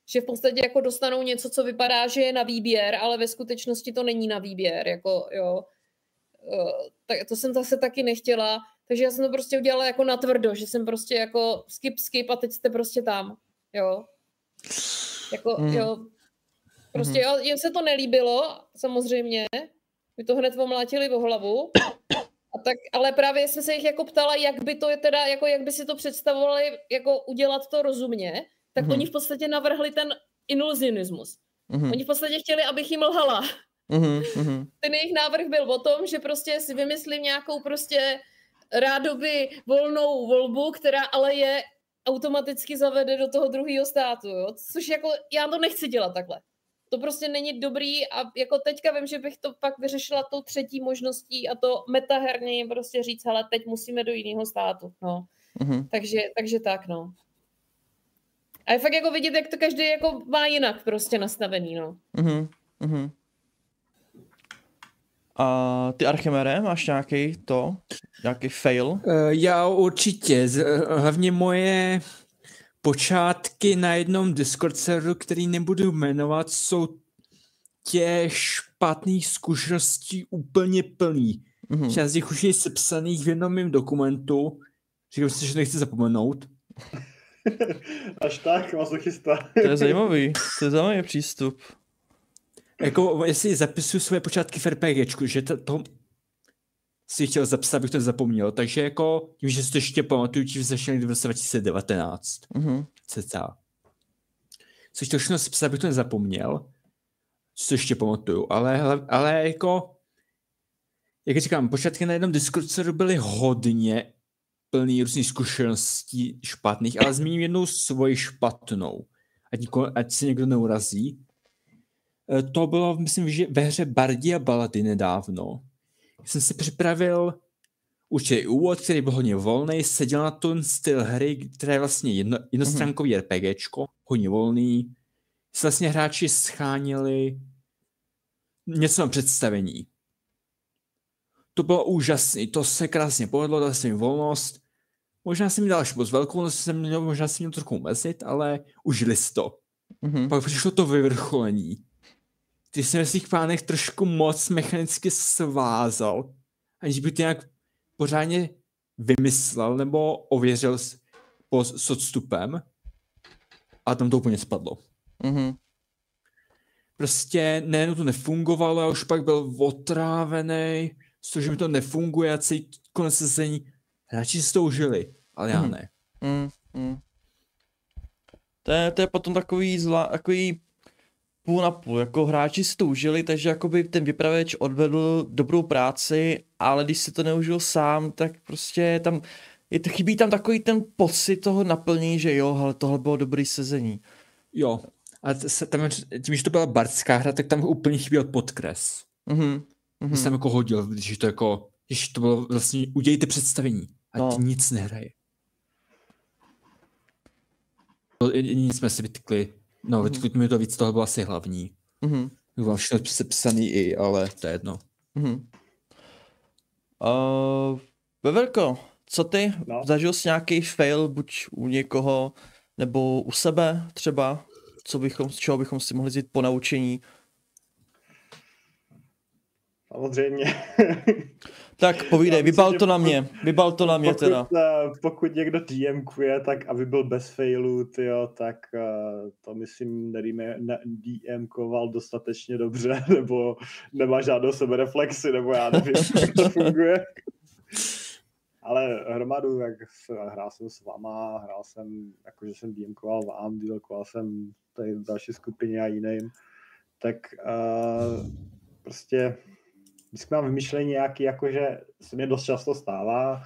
že v podstatě jako dostanou něco, co vypadá, že je na výběr, ale ve skutečnosti to není na výběr, jako jo. Eh, tak to jsem zase taky nechtěla, takže já jsem to prostě udělala jako natvrdo, že jsem prostě jako skip, skip a teď jste prostě tam, jo. Jako, mm. jo. Prostě mm. jo, jim se to nelíbilo, samozřejmě, my to hned omlátili o hlavu, a tak, ale právě jsem se jich jako ptala, jak by to je teda, jako jak by si to představovali, jako udělat to rozumně, tak mm. oni v podstatě navrhli ten iluzionismus. Mm. Oni v podstatě chtěli, abych jim lhala. Mm-hmm. Ten jejich návrh byl o tom, že prostě si vymyslím nějakou prostě rádoby volnou volbu, která ale je automaticky zavede do toho druhého státu, jo? což jako já to nechci dělat takhle. To prostě není dobrý a jako teďka vím, že bych to pak vyřešila tou třetí možností a to metaherně jim prostě říct, ale teď musíme do jiného státu, no. Mm-hmm. Takže, takže tak, no. A je fakt jako vidět, jak to každý jako má jinak prostě nastavený, no. Mm-hmm. Mm-hmm. A ty Archimere, máš nějaký to, nějaký fail? Uh, já určitě, hlavně moje počátky na jednom Discord serveru, který nebudu jmenovat, jsou těch špatných zkušeností úplně plný. Mm-hmm. Část z nich už je sepsaných v jednom mým dokumentu. Říkám si, že nechci zapomenout. Až tak, masochista. to je zajímavý, to je zajímavý přístup. Jako, jestli zapisuju své počátky v RPGčku, že to, to si chtěl zapsat, abych to zapomněl. Takže jako, tím, že si to ještě pamatuju, že začali v roce 2019. Mm-hmm. Cca. Což to všechno zapsat, abych to nezapomněl. Co ještě pamatuju. Ale, ale jako, jak říkám, počátky na jednom Discordu byly hodně plný různých zkušeností špatných, ale zmíním jednou svoji špatnou. Ať, ať se někdo neurazí. E, to bylo, myslím, že ve hře Bardi a Balady nedávno jsem si připravil určitě úvod, který byl hodně volný, seděl na ten styl hry, která je vlastně jedno, jednostránkový mm-hmm. RPGčko, hodně volný. Se vlastně hráči schánili něco na představení. To bylo úžasné, to se krásně povedlo, dal jsem volnost. Možná jsem mi dal až moc velkou, jsem měl, možná jsem měl trochu umezit, ale užili si to. Mm-hmm. Pak přišlo to vyvrcholení ty jsi ve svých plánech trošku moc mechanicky svázal, aniž by ty nějak pořádně vymyslel nebo ověřil s, po, s odstupem a tam to úplně spadlo. Mm-hmm. Prostě nejen to nefungovalo, a už pak byl otrávený, že mi to nefunguje a celý konec sezení. Hráči si to užili, ale já mm-hmm. ne. Mm-hmm. To je, to je potom takový, zla, takový půl na půl, jako hráči si to užili, takže jakoby ten vypravěč odvedl dobrou práci, ale když si to neužil sám, tak prostě tam, je to, chybí tam takový ten pocit toho naplnění, že jo, ale tohle bylo dobrý sezení. Jo, a tam, tím, že to byla bardská hra, tak tam úplně chyběl podkres. Mhm. Mm-hmm. Jsem jako hodil, když to jako, když to bylo vlastně, udějte představení a no. nic nehraje. Nic jsme si vytykli No, mm-hmm. vytkli mi to víc, toho bylo asi hlavní. Mm-hmm. Všechno sepsaný i, ale to je jedno. Mm-hmm. Uh, Veverko, co ty? No. Zažil jsi nějaký fail, buď u někoho, nebo u sebe třeba? Co bychom, z čeho bychom si mohli vzít po naučení? Samozřejmě. Tak povídej, vybal to na mě, vybal to na mě pokud, teda. Pokud někdo DMkuje, tak aby byl bez failů, tyjo, tak uh, to myslím ne, DMkoval dostatečně dobře, nebo nemá žádnou sebereflexi, nebo já nevím, jak to funguje. Ale hromadu, jak hrál jsem s váma, hrál jsem, jakože jsem DMkoval vám, DMkoval jsem tady další skupině a jiným, tak uh, prostě vždycky mám vymyšlení nějaký, jakože se mi dost často stává,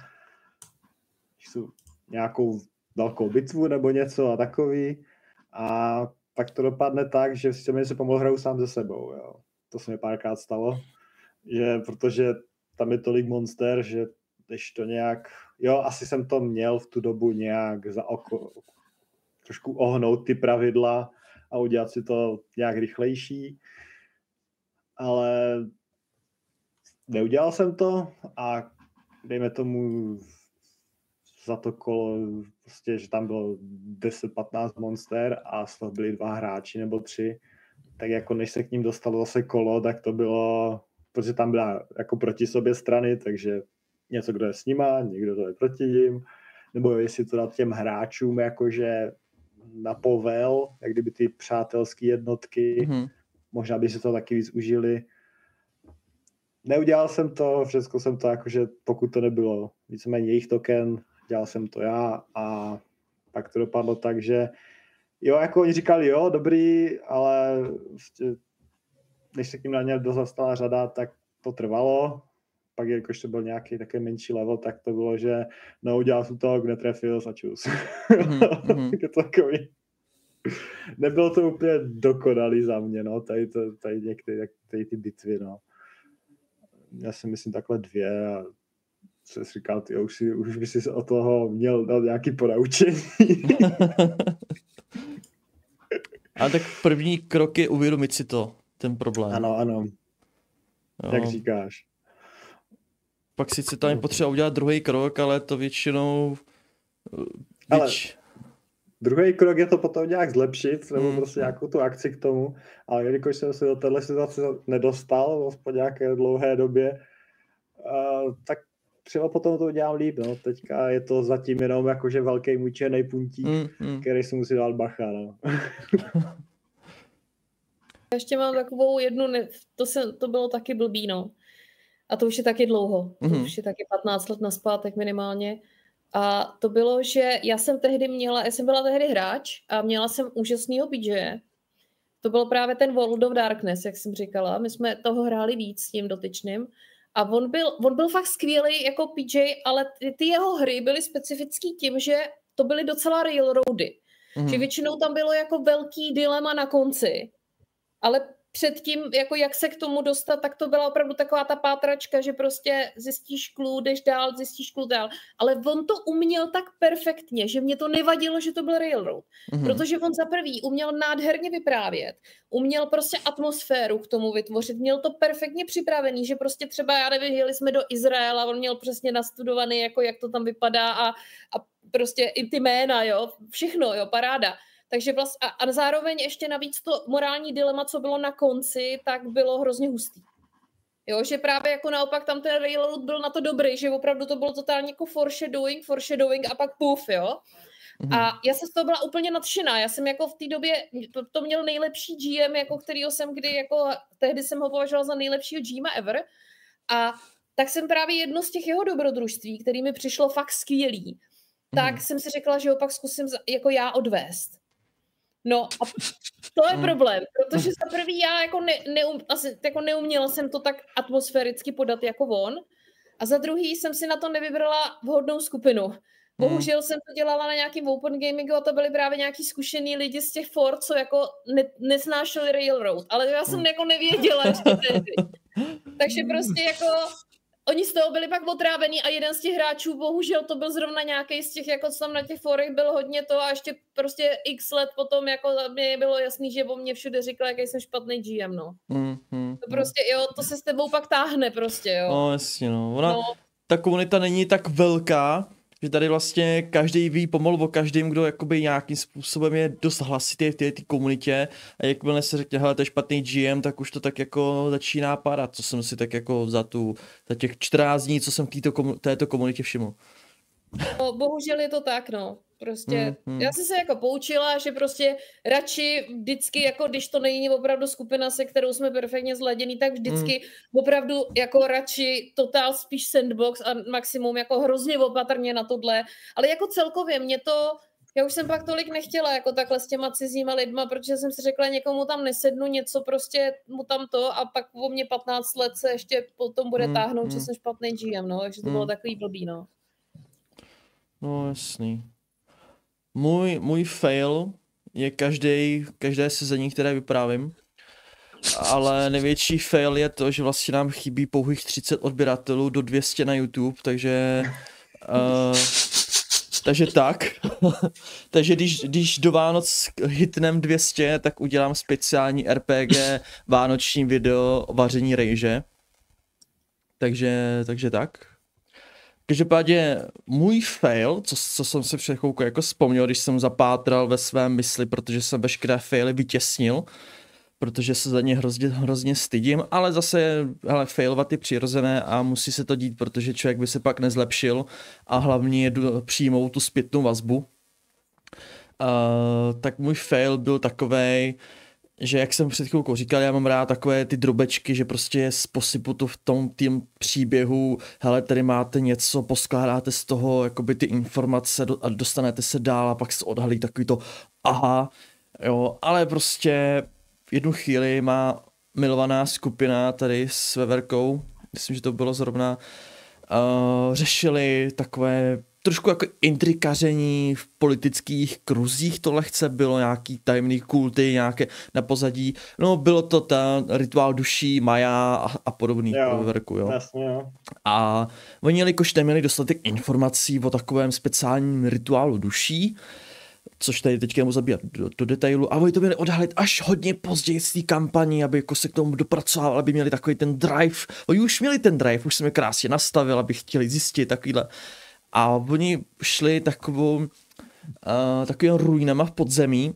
jsou nějakou velkou bitvu nebo něco a takový a pak to dopadne tak, že si mi se pomohl hraju sám ze sebou, jo. To se mi párkrát stalo, že protože tam je tolik monster, že když to nějak jo, asi jsem to měl v tu dobu nějak za oko, trošku ohnout ty pravidla a udělat si to nějak rychlejší, ale neudělal jsem to a dejme tomu za to kolo, prostě, že tam bylo 10-15 monster a z toho byli dva hráči nebo tři, tak jako než se k ním dostalo zase kolo, tak to bylo, protože tam byla jako proti sobě strany, takže něco, kdo je s nima, někdo to je proti ním, nebo jestli to dát těm hráčům jakože na povel, jak kdyby ty přátelské jednotky, mm-hmm. možná by si to taky víc užili. Neudělal jsem to, všechno jsem to jakože, pokud to nebylo víceméně jejich token, dělal jsem to já a pak to dopadlo tak, že jo, jako oni říkali, jo, dobrý, ale prostě, než se k ním na ně dostala řada, tak to trvalo. Pak, jakož to byl nějaký takový menší level, tak to bylo, že no, udělal jsem to, netrefil a čus. Mm-hmm. je to takový. Nebylo to úplně dokonalý za mě, no, tady, to, tady některé tady ty bitvy, no. Já si myslím takhle dvě a se říkal, ty už, si, už by si o toho měl dát nějaký ponaučení. A tak první krok je uvědomit si to, ten problém. Ano, ano. Jo. Jak říkáš. Pak sice tam je potřeba udělat druhý krok, ale to většinou... Ale druhý krok je to potom nějak zlepšit, nebo mm. prostě nějakou tu akci k tomu, ale jelikož jsem se do téhle situace nedostal, po nějaké dlouhé době, uh, tak třeba potom to udělám líp, no. Teďka je to zatím jenom jakože velký můj černý puntík, mm, mm. který si musí dát bacha, no. Ještě mám takovou jednu, to, se, to bylo taky blbý, no. A to už je taky dlouho. Mm-hmm. To mhm. už je taky 15 let naspátek minimálně. A to bylo, že já jsem tehdy měla, já jsem byla tehdy hráč a měla jsem úžasnýho BJ. To byl právě ten World of Darkness, jak jsem říkala. My jsme toho hráli víc s tím dotyčným. A on byl, on byl fakt skvělý jako PJ, ale ty, ty jeho hry byly specifický tím, že to byly docela railroady. Mm-hmm. Že většinou tam bylo jako velký dilema na konci, ale předtím, jako jak se k tomu dostat, tak to byla opravdu taková ta pátračka, že prostě zjistíš klů, jdeš dál, zjistíš klů dál. Ale on to uměl tak perfektně, že mě to nevadilo, že to byl Railroad. Mm-hmm. Protože on za prvý uměl nádherně vyprávět, uměl prostě atmosféru k tomu vytvořit, měl to perfektně připravený, že prostě třeba, já nevím, jeli jsme do Izraela, on měl přesně nastudovaný, jako jak to tam vypadá a, a prostě i ty jména, jo, všechno, jo, paráda. Takže vlast, a, a zároveň ještě navíc to morální dilema, co bylo na konci, tak bylo hrozně hustý. Jo, že právě jako naopak tam ten railroad byl na to dobrý, že opravdu to bylo totálně jako foreshadowing, foreshadowing a pak puf, jo. Mm-hmm. A já jsem z toho byla úplně nadšená. Já jsem jako v té době, to, to měl nejlepší GM, jako kterýho jsem kdy, jako tehdy jsem ho považovala za nejlepšího GM ever. A tak jsem právě jedno z těch jeho dobrodružství, který mi přišlo fakt skvělý, mm-hmm. tak mhm. jsem si řekla, že ho pak zkusím jako já odvést. No a to je hmm. problém, protože za prvý já jako, ne, neum, asi, jako neuměla jsem to tak atmosféricky podat jako on a za druhý jsem si na to nevybrala vhodnou skupinu. Hmm. Bohužel jsem to dělala na nějakým open gamingu a to byli právě nějaký zkušený lidi z těch for, co jako ne, nesnášeli Railroad, ale já jsem hmm. jako nevěděla ještě tehdy. Takže prostě jako oni z toho byli pak otrávení a jeden z těch hráčů, bohužel to byl zrovna nějaký z těch, jako co tam na těch forech byl hodně to a ještě prostě x let potom jako mě bylo jasný, že o mě všude říkal, jaký jsem špatný GM, no. Mm, mm, to prostě, jo, to se s tebou pak táhne prostě, jo. No jasně, no. Ona, no. ta komunita není tak velká, že tady vlastně každý ví pomalu o každém, kdo jakoby nějakým způsobem je dost hlasitý v té komunitě a jakmile se řekne, hele, to je špatný GM, tak už to tak jako začíná padat, co jsem si tak jako za tu, za těch 14 dní, co jsem v této, této komunitě všiml. Bohužel je to tak, no. Prostě, mm, mm. já jsem se jako poučila, že prostě radši vždycky, jako když to není opravdu skupina, se kterou jsme perfektně zladěný, tak vždycky mm. opravdu jako radši totál spíš sandbox a maximum jako hrozně opatrně na tohle. Ale jako celkově mě to, já už jsem pak tolik nechtěla jako takhle s těma cizíma lidma, protože jsem si řekla, někomu tam nesednu, něco prostě mu tam to a pak o mě 15 let se ještě potom bude mm, táhnout, mm. že jsem špatný GM, no, takže to mm. bylo takový blbý, no. No jasný. Můj, můj fail je každý, každé sezení, které vyprávím. Ale největší fail je to, že vlastně nám chybí pouhých 30 odběratelů do 200 na YouTube, takže Uh, takže tak. takže když, když do Vánoc hitnem 200, tak udělám speciální RPG vánoční video o vaření rejže. Takže, takže tak. Každopádně můj fail, co, co jsem si před chvilkou jako vzpomněl, když jsem zapátral ve své mysli, protože jsem veškeré faily vytěsnil, protože se za ně hrozně, hrozně stydím, ale zase, hele, failovat je přirozené a musí se to dít, protože člověk by se pak nezlepšil a hlavně je přijmout tu zpětnou vazbu. Uh, tak můj fail byl takovej, že jak jsem před chvilkou říkal, já mám rád takové ty drobečky, že prostě posypu to v tom tým příběhu, hele, tady máte něco, poskládáte z toho jakoby ty informace a dostanete se dál a pak se odhalí takový to aha, jo, ale prostě jednu chvíli má milovaná skupina tady s Veverkou, myslím, že to bylo zrovna, uh, řešili takové trošku jako intrikaření v politických kruzích to lehce bylo, nějaký tajemný kulty, nějaké na pozadí, no bylo to ten rituál duší, Maja a, a podobný Jo, Veverku, jo. Jasně, jo. A oni, jelikož neměli dostatek informací o takovém speciálním rituálu duší, což tady teďka nemůžu zabíjat do, do detailu, a oni to měli odhalit až hodně později z té kampaní, aby jako se k tomu dopracovali, aby měli takový ten drive. Oni už měli ten drive, už jsem je krásně nastavil, aby chtěli zjistit takovýhle. A oni šli takovou, uh, takovým ruinama v podzemí,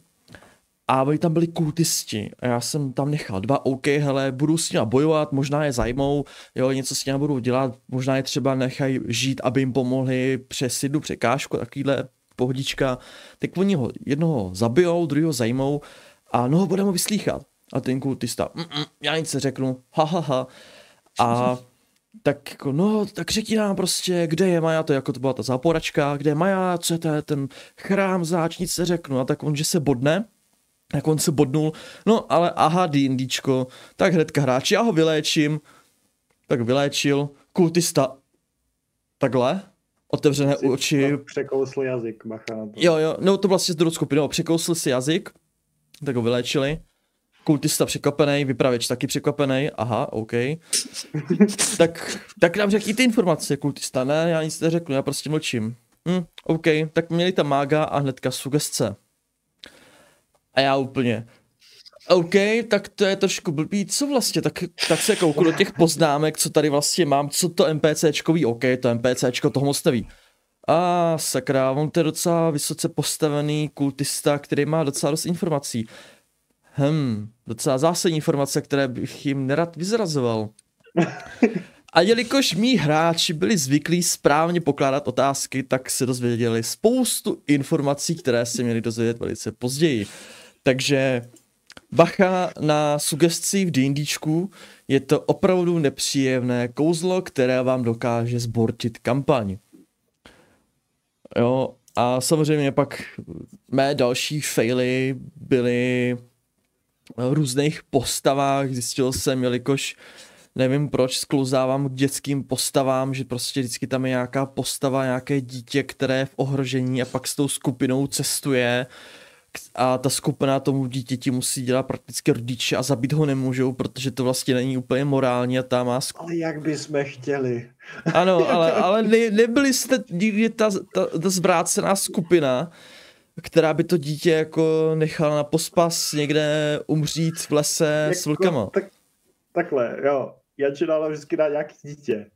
a oni tam byli kultisti a já jsem tam nechal dva, OK, hele, budu s nimi bojovat, možná je zajmou, jo, něco s nimi budu dělat, možná je třeba nechají žít, aby jim pomohli přes jednu překážku, takovýhle pohodička, tak oni ho jednoho zabijou, druhého zajmou a no ho budeme vyslýchat. A ten kultista, Mm-mm, já nic řeknu, ha, ha, ha. A tak jako, no, tak řekni nám prostě, kde je Maja, to jako to byla ta záporačka, kde je Maja, co je to, ten chrám záč, nic se řeknu. A tak on, že se bodne, jak on se bodnul, no ale aha, D&Dčko, tak hnedka hráči, já ho vyléčím, tak vyléčil, kultista, takhle, otevřené Si oči, to Překousl jazyk, na to. Jo, jo, no to vlastně s druhou skupinou, překousl si jazyk, tak ho vyléčili. Kultista překvapený, vypravěč taky překvapený, aha, OK. tak, tak nám řekni ty informace, kultista, ne, já nic neřeknu, já prostě mlčím. Hm, OK, tak měli tam mága a hnedka sugestce. A já úplně, OK, tak to je trošku blbý, co vlastně, tak, tak se kouknu do těch poznámek, co tady vlastně mám, co to NPCčko ví, OK, to NPCčko toho moc neví. A sakra, on to je docela vysoce postavený kultista, který má docela dost informací. Hm, docela zásadní informace, které bych jim nerad vyzrazoval. A jelikož mý hráči byli zvyklí správně pokládat otázky, tak se dozvěděli spoustu informací, které se měli dozvědět velice později. Takže bacha na sugesci v D&Dčku, je to opravdu nepříjemné kouzlo, které vám dokáže zbortit kampaň. Jo, a samozřejmě pak mé další faily byly různých postavách, zjistil jsem, jelikož nevím proč sklouzávám k dětským postavám, že prostě vždycky tam je nějaká postava, nějaké dítě, které je v ohrožení a pak s tou skupinou cestuje. A ta skupina tomu dítěti musí dělat prakticky rodiče a zabít ho nemůžou, protože to vlastně není úplně morální a ta má sk- Ale jak bychom chtěli. ano, ale, ale ne, nebyli jste nikdy ta, ta, ta zvrácená skupina, která by to dítě jako nechala na pospas někde umřít v lese s vlkama. Jako Tak, takhle, jo. Jančina vždycky dá nějaký dítě.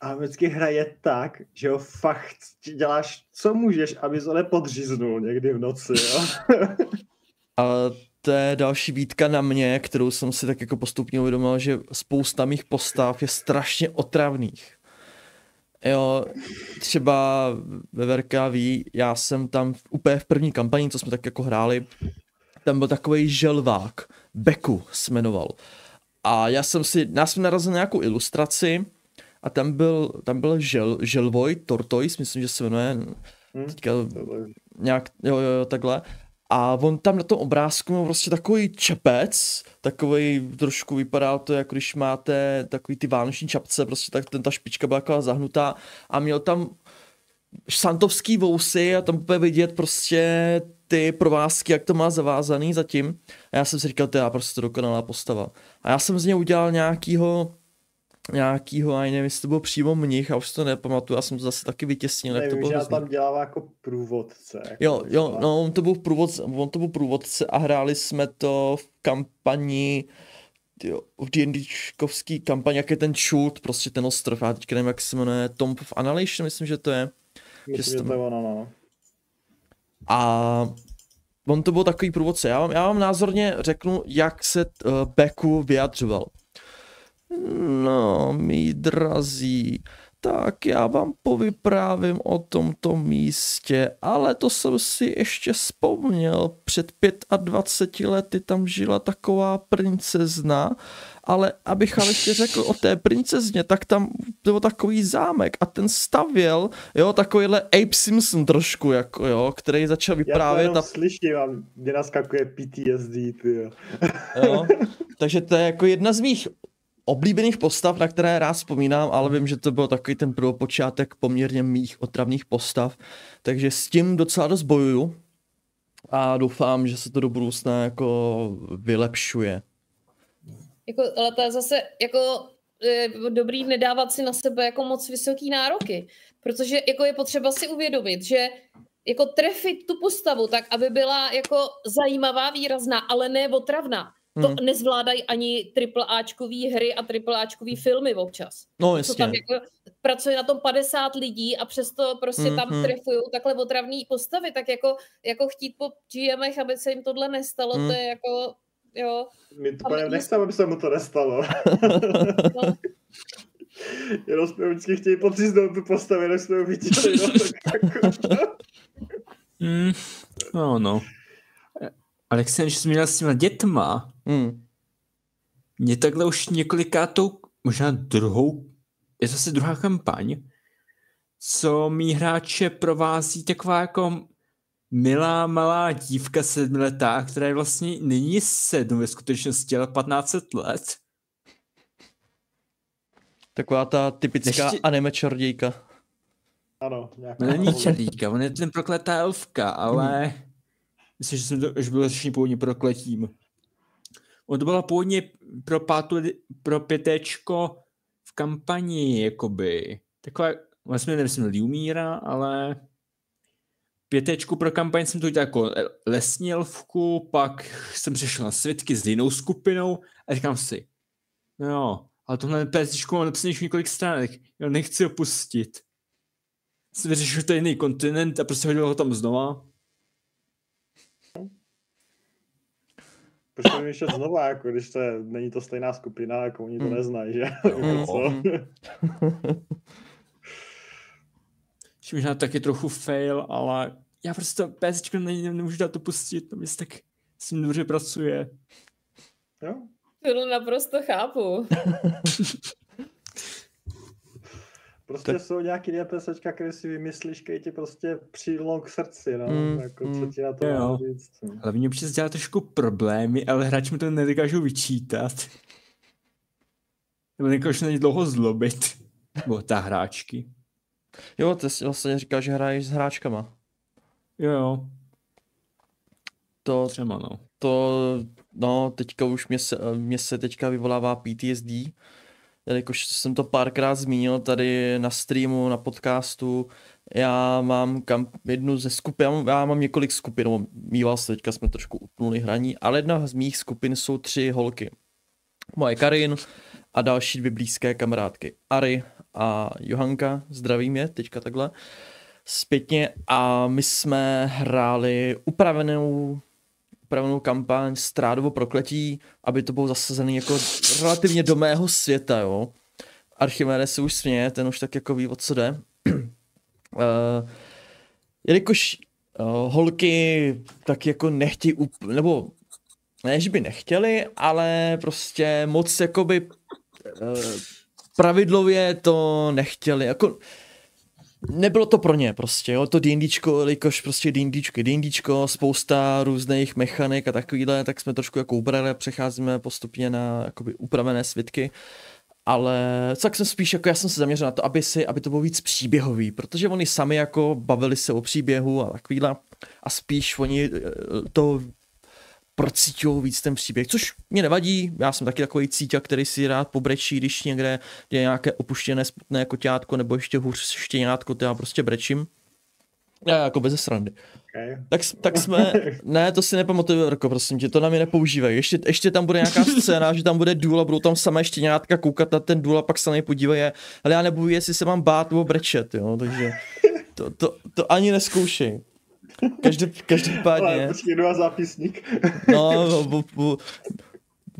A vždycky hraje tak, že ho fakt děláš, co můžeš, aby se nepodříznul někdy v noci, jo. A to je další výtka na mě, kterou jsem si tak jako postupně uvědomil, že spousta mých postav je strašně otravných. Jo, třeba Veverka ví, já jsem tam v, úplně v první kampani, co jsme tak jako hráli, tam byl takový želvák, Beku se jmenoval. A já jsem si, já jsem narazil na nějakou ilustraci a tam byl, tam byl žel, želvoj, tortoise, myslím, že se jmenuje, Hm? teďka nějak, jo, jo, jo, takhle. A on tam na tom obrázku měl prostě takový čepec, takový trošku vypadá to, jako když máte takový ty vánoční čapce, prostě tak ten, ta špička byla taková zahnutá a měl tam santovský vousy a tam úplně vidět prostě ty provázky, jak to má zavázaný zatím. A já jsem si říkal, to je prostě dokonalá postava. A já jsem z něj udělal nějakýho nějakýho, a nevím, jestli to byl přímo mnich, a už to nepamatuju, já jsem to zase taky vytěsnil, jak to Nevím, bylo že já hrozný. tam dělává jako průvodce. Jako Jo, jo, no, on to byl průvodce, on to byl průvodce a hráli jsme to v kampani, jo, v D&Dčkovský kampani, jak je ten Schult, prostě ten ostrov, já teďka nevím, jak se jmenuje, Tomb of Annihilation, myslím, že to je. Myslím, že že to je ono, no. A on to byl takový průvodce. Já vám, já vám názorně řeknu, jak se uh, Beku vyjadřoval. No, mý drazí, tak já vám povyprávím o tomto místě, ale to jsem si ještě vzpomněl. Před 25 lety tam žila taková princezna, ale abych ale ještě řekl o té princezně, tak tam byl takový zámek a ten stavěl, jo, takovýhle Abe Simpson trošku, jako jo, který začal Já to vyprávět jenom a slyším a mě naskakuje PTSD, ty jo. Jo? Takže to je jako jedna z mých oblíbených postav, na které rád vzpomínám, ale vím, že to byl takový ten prvopočátek poměrně mých otravných postav, takže s tím docela dost bojuju a doufám, že se to do budoucna jako vylepšuje. Jako, ale to je zase jako e, dobrý nedávat si na sebe jako moc vysoký nároky, protože jako je potřeba si uvědomit, že jako trefit tu postavu tak, aby byla jako zajímavá, výrazná, ale ne otravná. To Hmm. nezvládají ani triple Ačkový hry a triple Ačkový filmy občas. No jasně. tam jako pracuje na tom 50 lidí a přesto prostě tam Mhm. trefují takhle otravné postavy, tak jako, jako chtít po GMech, aby se jim tohle nestalo, Hmm. to je jako, jo, My to my- nechceme, aby se mu to nestalo. no, Jenom jsme vždycky chtěli potříznout tu postavu, jenom jsme ho viděli. No, tak jako, Mm, no, no. Ale jak jsem zmínil s těma dětma, Hmm. mě takhle už několikátou, možná druhou, je to asi druhá kampaň, co mý hráče provází taková jako milá malá dívka sedmiletá, která je vlastně není sedm ve skutečnosti, ale 15 let. Taková ta typická Ještě- anime čarodějka. ano, nějaká No není čelíka, on je ten prokletá elfka, ale myslím, že jsem to už byl řešený původně prokletím. On to byla původně pro, pátu, pro pětečko v kampani, jakoby. Taková, vlastně nemyslím Liumíra, ale pětečku pro kampaň jsem to udělal jako lesní elfku, pak jsem přešel na svědky s jinou skupinou a říkám si, no jo, ale tohle pětečku mám napsaný několik stránek, já nechci opustit jsem vyřešil to jiný kontinent a prostě hodil ho tam znova. Proč to vymýšlet znova, jako když to je, není to stejná skupina, jako oni to Hmm. neznají, že? Hmm, Jako co? hmm. Možná taky trochu fail, ale já prostě to PSčko ne, nemůžu dát to pustit, to mi se tak s ním dobře pracuje. Jo? to naprosto chápu. Prostě Tak- jsou nějaký NPCčka, které si vymyslíš, které ti prostě přijdou k srdci, no. Mm, jako, co mm. ti na to Jo. říct. no. Ale mě občas dělá trošku problémy, ale hráči mi to nedokážou vyčítat. Nebo nedokážu na ně dlouho zlobit. Nebo ta hráčky. Jo, ty jsi vlastně říkal, že hraješ s hráčkama. Jo, jo, To, třeba no. to, no, teďka už mě se, mě se teďka vyvolává PTSD, jelikož jsem to párkrát zmínil tady na streamu, na podcastu, já mám kam, jednu ze skupin, já mám, já mám několik skupin, no, mýval se, teďka jsme trošku utnuli hraní, ale jedna z mých skupin jsou tři holky. Moje Karin a další dvě blízké kamarádky. Ari a Johanka, zdravím je teďka takhle zpětně a my jsme hráli upravenou upravenou kampaň Strádovo prokletí, aby to bylo zasazený jako relativně do mého světa, jo. Archimedes se už směje, ten už tak jako ví, o co jde. uh, jelikož uh, holky tak jako nechtějí, up- nebo ne, že by nechtěli, ale prostě moc jakoby uh, pravidlově to nechtěli, jako nebylo to pro ně prostě, jo, to D&Dčko, jelikož prostě D&Dčko je D&Dčko, spousta různých mechanik a takovýhle, tak jsme trošku jako ubrali přecházíme postupně na jakoby upravené svitky, ale tak jsem spíš jako, já jsem se zaměřil na to, aby, si, aby to bylo víc příběhový, protože oni sami jako bavili se o příběhu a takovýhle a spíš oni eh, to procítil víc ten příběh, což mě nevadí, já jsem taky takový cítě, který si rád pobrečí, když někde je nějaké opuštěné smutné koťátko, nebo ještě hůř štěňátko, to já prostě brečím. Já jako bez srandy. Okay. Tak, tak jsme, ne, to si nepamatuju, Rko, prosím tě, to na mě nepoužívají. Ještě, ještě tam bude nějaká scéna, že tam bude důl a budou tam samé štěňátka koukat na ten důl a pak se na něj podívají, ale já nebudu, jestli se mám bát nebo brečet, jo, takže to, to, to ani neskoušej. Každý, každopádně... Ale počkej, jdu zápisník. no,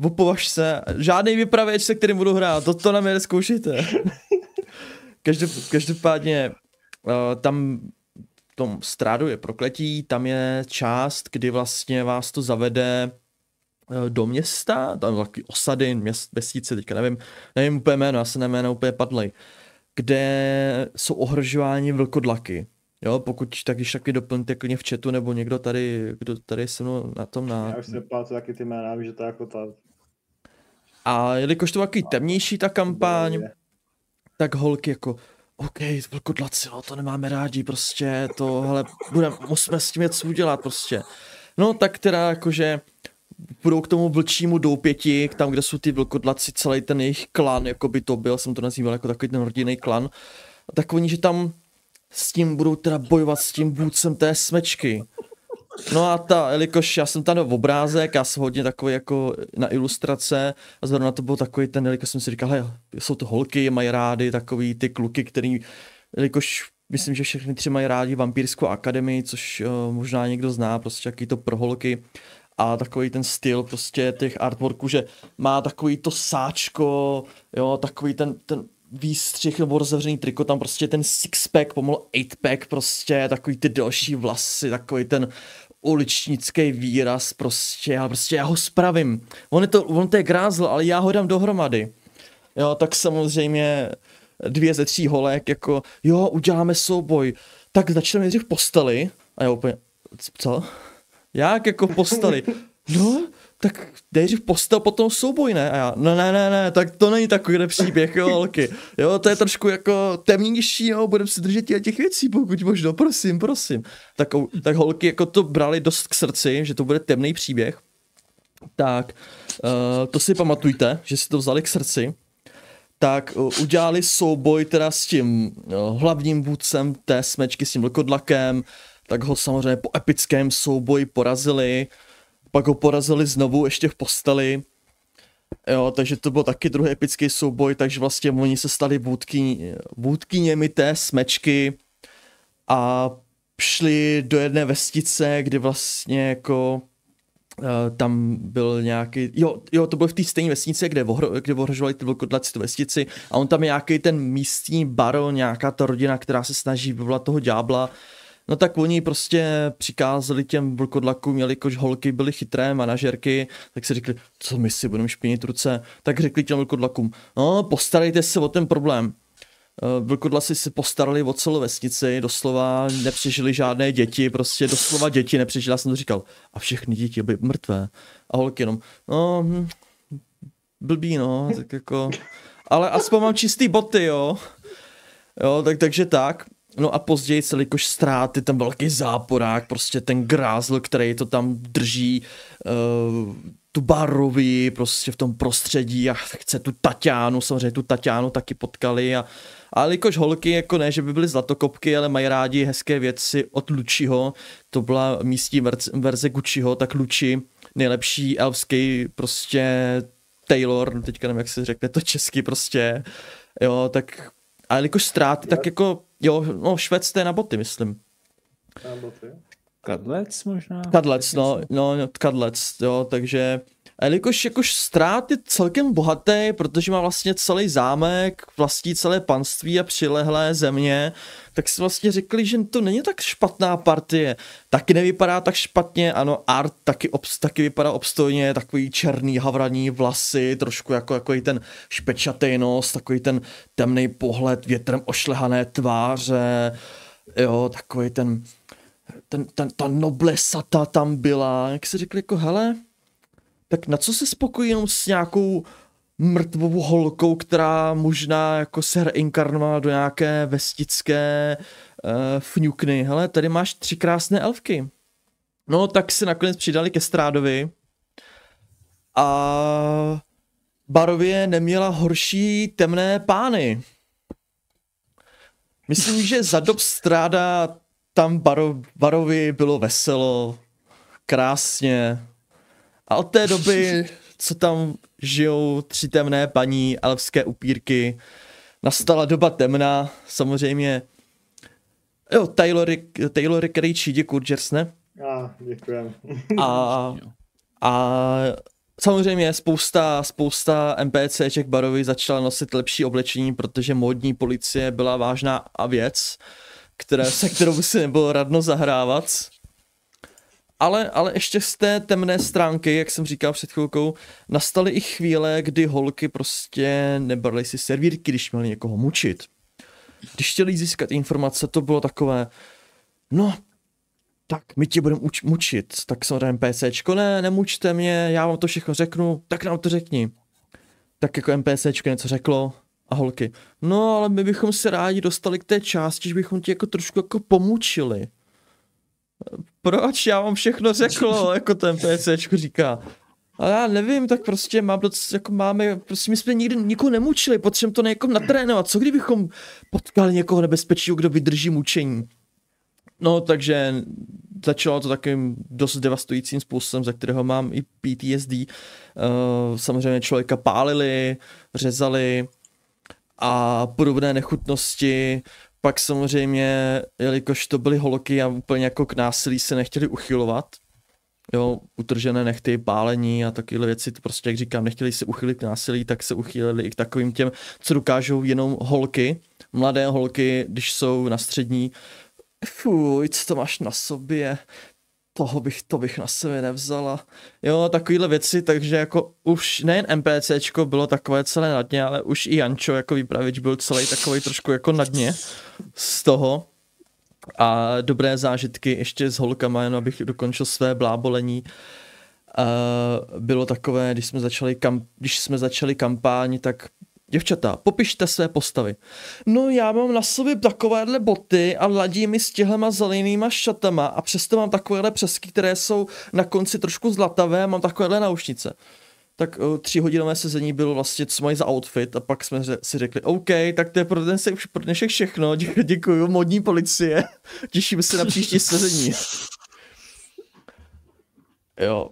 opovaž se. Žádný vypravěč, se kterým budu hrát, to, to na mě neskoušejte. Každop, každopádně uh, tam v tom strádu je prokletí, tam je část, kdy vlastně vás to zavede uh, do města, tam taky osady, měst, vesnice, teďka nevím, nevím úplně jméno, já se jméno úplně padlej, kde jsou ohrožováni vlkodlaky. Jo, pokud tak, když taky doplňte klidně v chatu, nebo někdo tady, kdo tady se mnou na tom na... Já už si nepamatuju taky ty jména, že to je jako ta... A jelikož to takový temnější ta kampaň, tak holky jako, OK, vlkodlaci, no, to nemáme rádi, prostě, to, hele, budeme, musíme s tím něco udělat, prostě. No, tak teda jakože budou k tomu vlčímu doupěti, tam, kde jsou ty vlkodlaci, celý ten jejich klan, jako by to byl, jsem to nazýval jako takový ten rodinný klan, tak oni, že tam s tím budou teda bojovat s tím vůdcem té smečky. No a ta, jelikož já jsem tam v obrázek, já jsem hodně takový jako na ilustrace a zrovna to byl takový ten, jelikož jsem si říkal, hej, jsou to holky, mají rády takový ty kluky, který, jelikož myslím, že všechny tři mají rádi vampírskou akademii, což uh, možná někdo zná, prostě jaký to pro holky a takový ten styl prostě těch artworků, že má takový to sáčko, jo, takový ten, ten výstřih nebo rozevřený triko, tam prostě ten sixpack, pomalu eightpack, prostě takový ty další vlasy, takový ten uličnický výraz, prostě, já prostě já ho spravím. On, je to, on to je grázl, ale já ho dám dohromady. Jo, tak samozřejmě dvě ze tří holek, jako jo, uděláme souboj, tak začneme nejdřív v posteli, a já úplně, co? Jak jako posteli? No, tak nejdřív postel, potom souboj, ne? A já, no ne, ne, ne, tak to není takový příběh, jo, holky. Jo, to je trošku jako temnější, jo, budeme si držet těch věcí, pokud možno, prosím, prosím. Tak, tak holky jako to brali dost k srdci, že to bude temný příběh. Tak, uh, to si pamatujte, že si to vzali k srdci. Tak uh, udělali souboj teda s tím uh, hlavním vůdcem té smečky, s tím lkodlakem, tak ho samozřejmě po epickém souboji porazili pak ho porazili znovu ještě v posteli. Jo, takže to byl taky druhý epický souboj, takže vlastně oni se stali vůdky, vůdkyněmi té smečky a šli do jedné vestice, kdy vlastně jako uh, tam byl nějaký, jo, jo, to bylo v té stejné vesnici, kde, ohro, kde ohrožovali ty vlkodlaci tu vestici a on tam je nějaký ten místní baron, nějaká ta rodina, která se snaží vyvolat toho ďábla No tak oni prostě přikázali těm vlkodlakům, jelikož holky byly chytré manažerky, tak si řekli, co my si budeme špinit ruce, tak řekli těm vlkodlakům, no postarejte se o ten problém. Eh, vlkodlasy si postarali o celou vesnici, doslova nepřežili žádné děti, prostě doslova děti nepřežili, já jsem to říkal, a všechny děti byly mrtvé. A holky jenom, no, hm, blbý no, tak jako, ale aspoň mám čistý boty, jo. Jo, tak, takže tak. No a později, jelikož ztráty, ten velký záporák, prostě ten grázl, který to tam drží, uh, tu barovi prostě v tom prostředí a chce tu Tatianu, samozřejmě tu Tatianu taky potkali a, a jelikož holky, jako ne, že by byly zlatokopky, ale mají rádi hezké věci od Lučiho, to byla místní verze, Gucciho, tak Luči, nejlepší elfský prostě Taylor, teďka nevím, jak se řekne to česky prostě, jo, tak a jelikož ztráty, tak jako Jo, no švec to je na boty, myslím. Na boty? Kadlec možná? Kadlec, no, no, no, kadlec, jo, takže a jelikož jakož ztráty celkem bohatý, protože má vlastně celý zámek, vlastní celé panství a přilehlé země, tak si vlastně řekli, že to není tak špatná partie. Taky nevypadá tak špatně, ano, art taky, obs, taky vypadá obstojně, takový černý havraní vlasy, trošku jako, jako i ten špečatý nos, takový ten temný pohled, větrem ošlehané tváře, jo, takový ten, ten, ten, ta noblesata tam byla, jak si řekli, jako hele, tak na co se spokojí jenom s nějakou mrtvou holkou, která možná jako se reinkarnovala do nějaké vestické uh, fňukny. Hele, tady máš tři krásné elfky. No, tak se nakonec přidali ke Strádovi A Barově neměla horší temné pány. Myslím, že za dob stráda tam Baro, Barovi bylo veselo, krásně. A od té doby, co tam žijou tři temné paní, elfské upírky, nastala doba temná, samozřejmě. Jo, Taylory, Taylory Krejčí, děkuji, Jers, ne? A, děkujem. A, a samozřejmě spousta, spousta NPCček Barovi začala nosit lepší oblečení, protože módní policie byla vážná a věc, které, se kterou by si nebylo radno zahrávat. Ale, ale ještě z té temné stránky, jak jsem říkal před chvilkou, nastaly i chvíle, kdy holky prostě nebrali si servírky, když měli někoho mučit. Když chtěli získat informace, to bylo takové, no, tak my tě budeme uč- mučit. Tak samozřejmě NPCčko, ne, nemučte mě, já vám to všechno řeknu, tak nám to řekni. Tak jako NPCčko něco řeklo a holky, no ale my bychom se rádi dostali k té části, že bychom ti jako trošku jako pomučili. Proč? Já vám všechno řekl, jako ten NPCčko říká. Ale já nevím, tak prostě mám doc, jako máme, prostě my jsme nikdy nikoho nemučili, potřebujeme to někomu natrénovat. Co kdybychom potkali někoho nebezpečného, kdo vydrží mučení? No, takže začalo to takovým dost devastujícím způsobem, za kterého mám i PTSD. Uh, samozřejmě člověka pálili, řezali a podobné nechutnosti. Pak samozřejmě, jelikož to byly holky a úplně jako k násilí se nechtěli uchylovat, jo, utržené nechty, pálení a takovéhle věci, to prostě, jak říkám, nechtěli se uchylit k násilí, tak se uchýlili i k takovým těm, co dokážou jenom holky, mladé holky, když jsou na střední, fuj, co to máš na sobě, toho bych, to bych na sebe nevzala. Jo, takovýhle věci, takže jako už nejen NPCčko bylo takové celé na dně, ale už i Jančo jako výpravič byl celý takový trošku jako na dně z toho. A dobré zážitky ještě s holkama, jen abych dokončil své blábolení. Uh, bylo takové, když jsme začali, kam, když jsme začali kampáň, tak Děvčata, popište své postavy. No já mám na sobě takovéhle boty a ladí mi s těhlema zelenýma šatama a přesto mám takovéhle přesky, které jsou na konci trošku zlatavé a mám takovéhle naušnice. Tak uh, tříhodinové sezení bylo vlastně, co mají za outfit a pak jsme si řekli, OK, tak to je pro, ten, pro dnešek všechno, Dě, děkuji, modní policie, těšíme se na příští sezení. jo.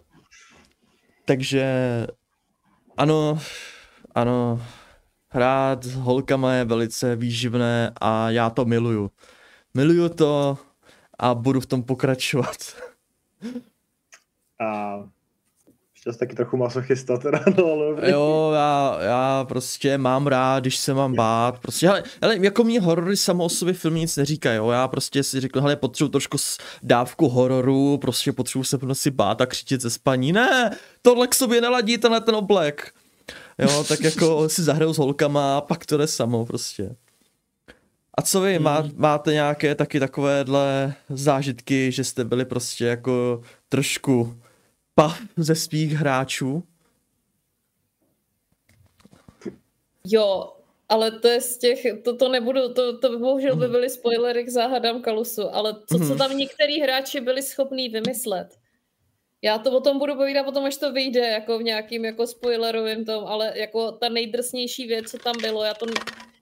Takže ano, ano, hrát s holkama je velice výživné a já to miluju. Miluju to a budu v tom pokračovat. A ještě taky trochu masochista teda, no ale dobrý. Jo, já, já prostě mám rád, když se mám bát, prostě, hele, hele jako mě horory samo o sobě filmy nic neříkají, jo, já prostě si řekl, hele, potřebuji trošku dávku hororu, prostě potřebuji se prostě bát a křičet ze spaní, ne, tohle k sobě neladí tenhle ten oblek. Jo, tak jako si zahraju s holkama a pak to jde samo prostě. A co vy, má, Hmm. máte nějaké taky takovéhle zážitky, že jste byli prostě jako trošku pa ze svých hráčů? Jo, ale to je z těch, to, to nebudu, to, to bohužel by byly spoilery k záhadám Kalusu, ale to, co Mhm. tam některý hráči byli schopní vymyslet. Já to o tom budu povídat potom, až to vyjde, jako v nějakým jako spoilerovým tom, ale jako ta nejdrsnější věc, co tam bylo, já to,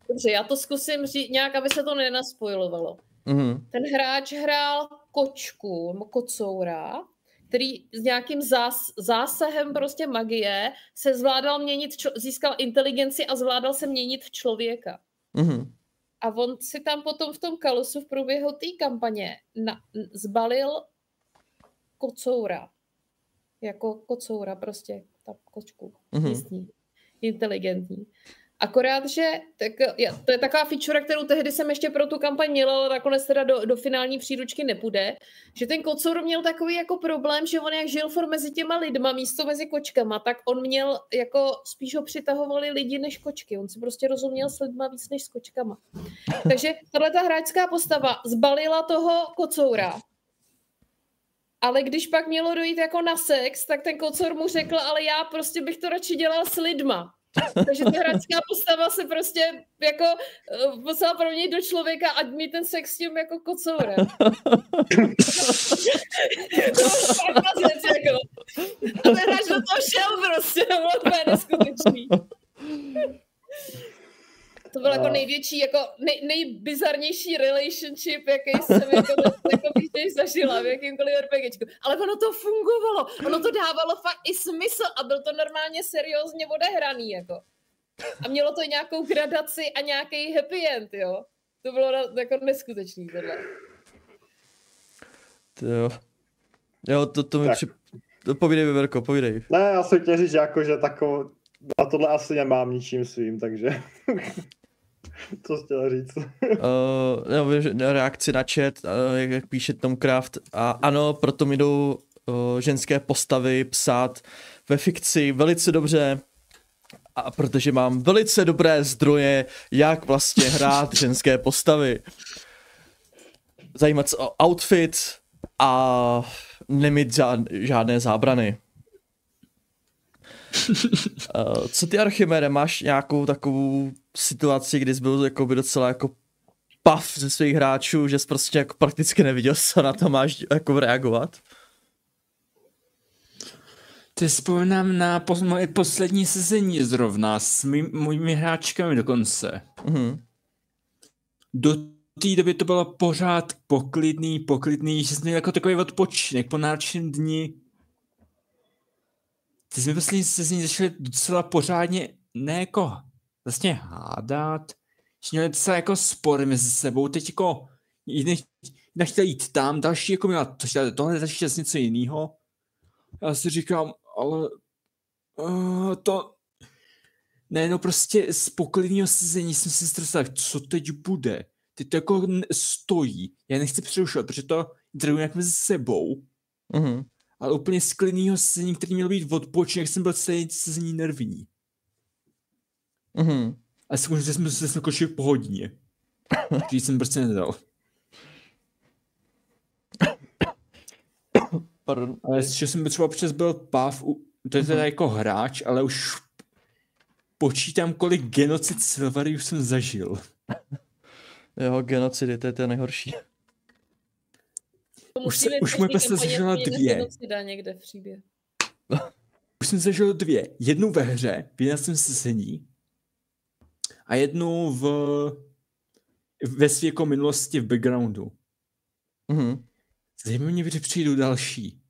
dobře, já to zkusím říct nějak, aby se to nenaspoilovalo. Mhm. Ten hráč hrál kočku, nebo kocoura, který s nějakým zás, zásahem prostě magie se zvládal měnit, čo, získal inteligenci a zvládal se měnit v člověka. Mhm. A on si tam potom v tom kalusu v průběhu té kampaně na, zbalil kocoura. Jako kocoura prostě, ta kočku. Mhm. Místní. Inteligentní. Akorát, že tak, já, to je taková feature, kterou tehdy jsem ještě pro tu kampaň měla, ale nakonec teda do, do finální příručky nepůjde, že ten kocour měl takový jako problém, že on jak žil for mezi těma lidma místo mezi kočkama, tak on měl jako spíš ho přitahovali lidi než kočky. On si prostě rozuměl s lidma víc než s kočkama. Takže tahle ta hráčská postava zbalila toho kocoura, ale když pak mělo dojít jako na sex, tak ten kocour mu řekl, ale já prostě bych to radši dělal s lidma. Takže ta hráčská postava se prostě jako uh, musela proměnit do člověka a mít ten sex s tím jako kocourem. to fakt věc, jako. A ten hráč do toho šel prostě, to bylo neskutečný. To byl jako největší, jako nej, nejbizarnější relationship, jaký jsem jako, jako když zažila v jakýmkoliv RPGčku. Ale ono to fungovalo, ono to dávalo fakt i smysl a byl to normálně seriózně odehraný, jako. A mělo to nějakou gradaci a nějaký happy end, jo. To bylo jako neskutečný tohle. To jo. Jo, to, to mi Tak. při... To povídej, Veverko, povídej. Ne, já jsem chtěl říct, že jako, že takovou, na tohle asi nemám ničím svým, takže co jsi chtěl říct? Uh, no, že- no, reakci na chat, uh, jak, jak píše Tom Craft. A ano, proto mi jdou uh, ženské postavy psát ve fikci velice dobře, a protože mám velice dobré zdroje, jak vlastně hrát ženské postavy. Zajímat se o outfit a nemít žád, žádné zábrany. Uh, co ty Archimere, máš nějakou takovou situaci, kdy jsi byl jakoby docela jako pav ze svých hráčů, že jsi prostě jako prakticky neviděl, co na to máš jako reagovat? Ty vzpomínám na pos- moje poslední sezení zrovna s mý, mojimi hráčkami dokonce. Mhm. Do té doby to bylo pořád poklidný, poklidný, že jsme měli jako takový odpočinek po náročném dni. Ty jsme poslední sezení začali docela pořádně, ne jako vlastně hádat, že měli docela jako spory mezi sebou, teď jako jedna, chtěla jít tam, další jako měla to, tohle, další chtěla něco jiného. Já si říkám, ale uh, to ne, no prostě z poklidného sezení jsem si stresoval, co teď bude. Teď to jako stojí. Já nechci přerušovat, protože to jde nějak mezi sebou, Mhm. Ale úplně z klidného sezení, který měl být odpočinek, jsem byl celý sezení nervní. Mhm. A zkoušel že jsme se skočili po hodině. Když jsem prostě nedal. Pardon. Ale že jsem třeba přes byl pav, u- to je teda jako hráč, ale už počítám, kolik genocid Silvariu jsem zažil. Jo, genocidy, to je to nejhorší. To Už se- už moje kampaně zažila dvě. někde v příběhu. Už jsem zažil dvě. Jednu ve hře, v jedenáctém sezení, a jednu v ve své jako minulosti v backgroundu. Mhm. Zajímavé mě, kdy přijdou další.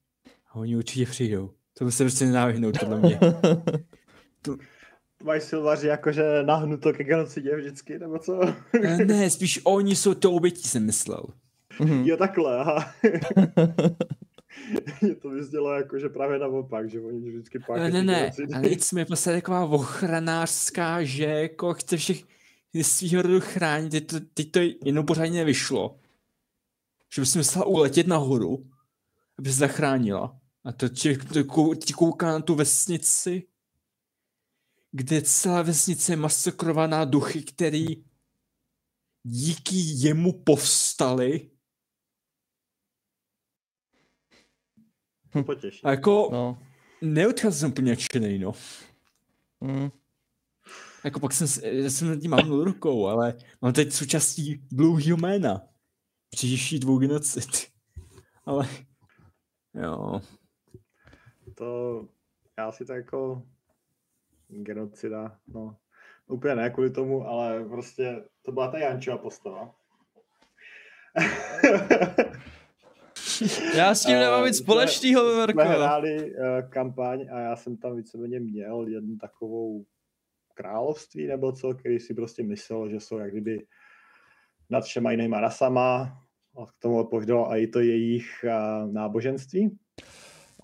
A oni určitě přijdou. To by se prostě nedá vyhnout, podle mě. Mají silvaři jakože nahnuto ke genocidě vždycky, nebo co? Eh, ne, spíš oni jsou to obětí, jsem myslel. Mhm. Jo, takhle, aha. Mě to vyznělo jako, že právě naopak, že oni vždycky Ne, páchají ne, ty ne, genocidy. ale jsme prostě taková ochranářská, že jako chce všech svýho rodu chránit, teď to, teď to jenom pořádně nevyšlo. Že bys musela uletět nahoru, aby se zachránila. A to ti, to ti kouká na tu vesnici, kde celá vesnice je masakrovaná duchy, který díky jemu povstali. To potěší. A jako No. neodcházel jsem úplně nadšenej, no. Mhm. Jako pak jsem, já jsem nad tím mávnul rukou, ale mám teď součástí dlouhýho jména. Příští dvou genocid. Ale jo. To, já si to jako genocida, no. Úplně ne kvůli tomu, ale prostě to byla ta Jančova postava. Já s tím nemám Eh, nic jsme- společného, Jsme Veverko. hráli uh, kampaň a já jsem tam víceméně měl jednu takovou království nebo co, který si prostě myslel, že jsou jak kdyby nad všema jinýma rasama a k tomu odpovídalo i to jejich uh, náboženství.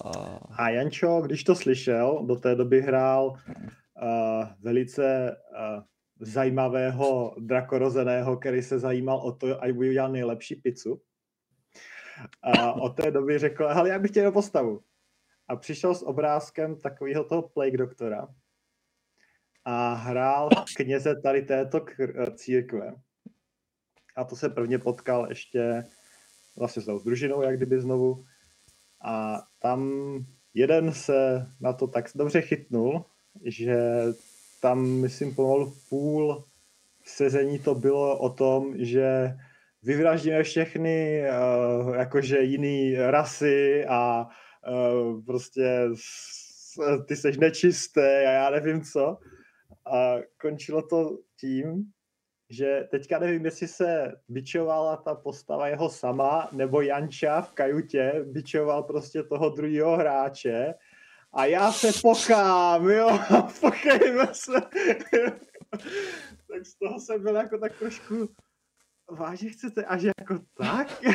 A... A Jančo, když to slyšel, do té doby hrál uh, velice uh, zajímavého drakorozeného, který se zajímal o to, aby udělal nejlepší pizzu. A od té doby řekl, hele, já bych chtěl postavu. A přišel s obrázkem takového toho plague doktora a hrál kněze tady této kr- církve. A to se prvně potkal ještě vlastně s tou družinou, jak kdyby znovu. A tam jeden se na to tak dobře chytnul, že tam, myslím, pomalu půl sezení to bylo o tom, že vyvraždíme všechny uh, jakože jiný rasy a uh, prostě s, ty seš nečisté a já nevím co. A končilo to tím, že teďka nevím, jestli se bičovala ta postava jeho sama, nebo Janča v kajutě bičoval prostě toho druhého hráče a já se pokám, jo, pokejme se. tak z toho jsem byl jako tak trošku vážně chcete až jako tak?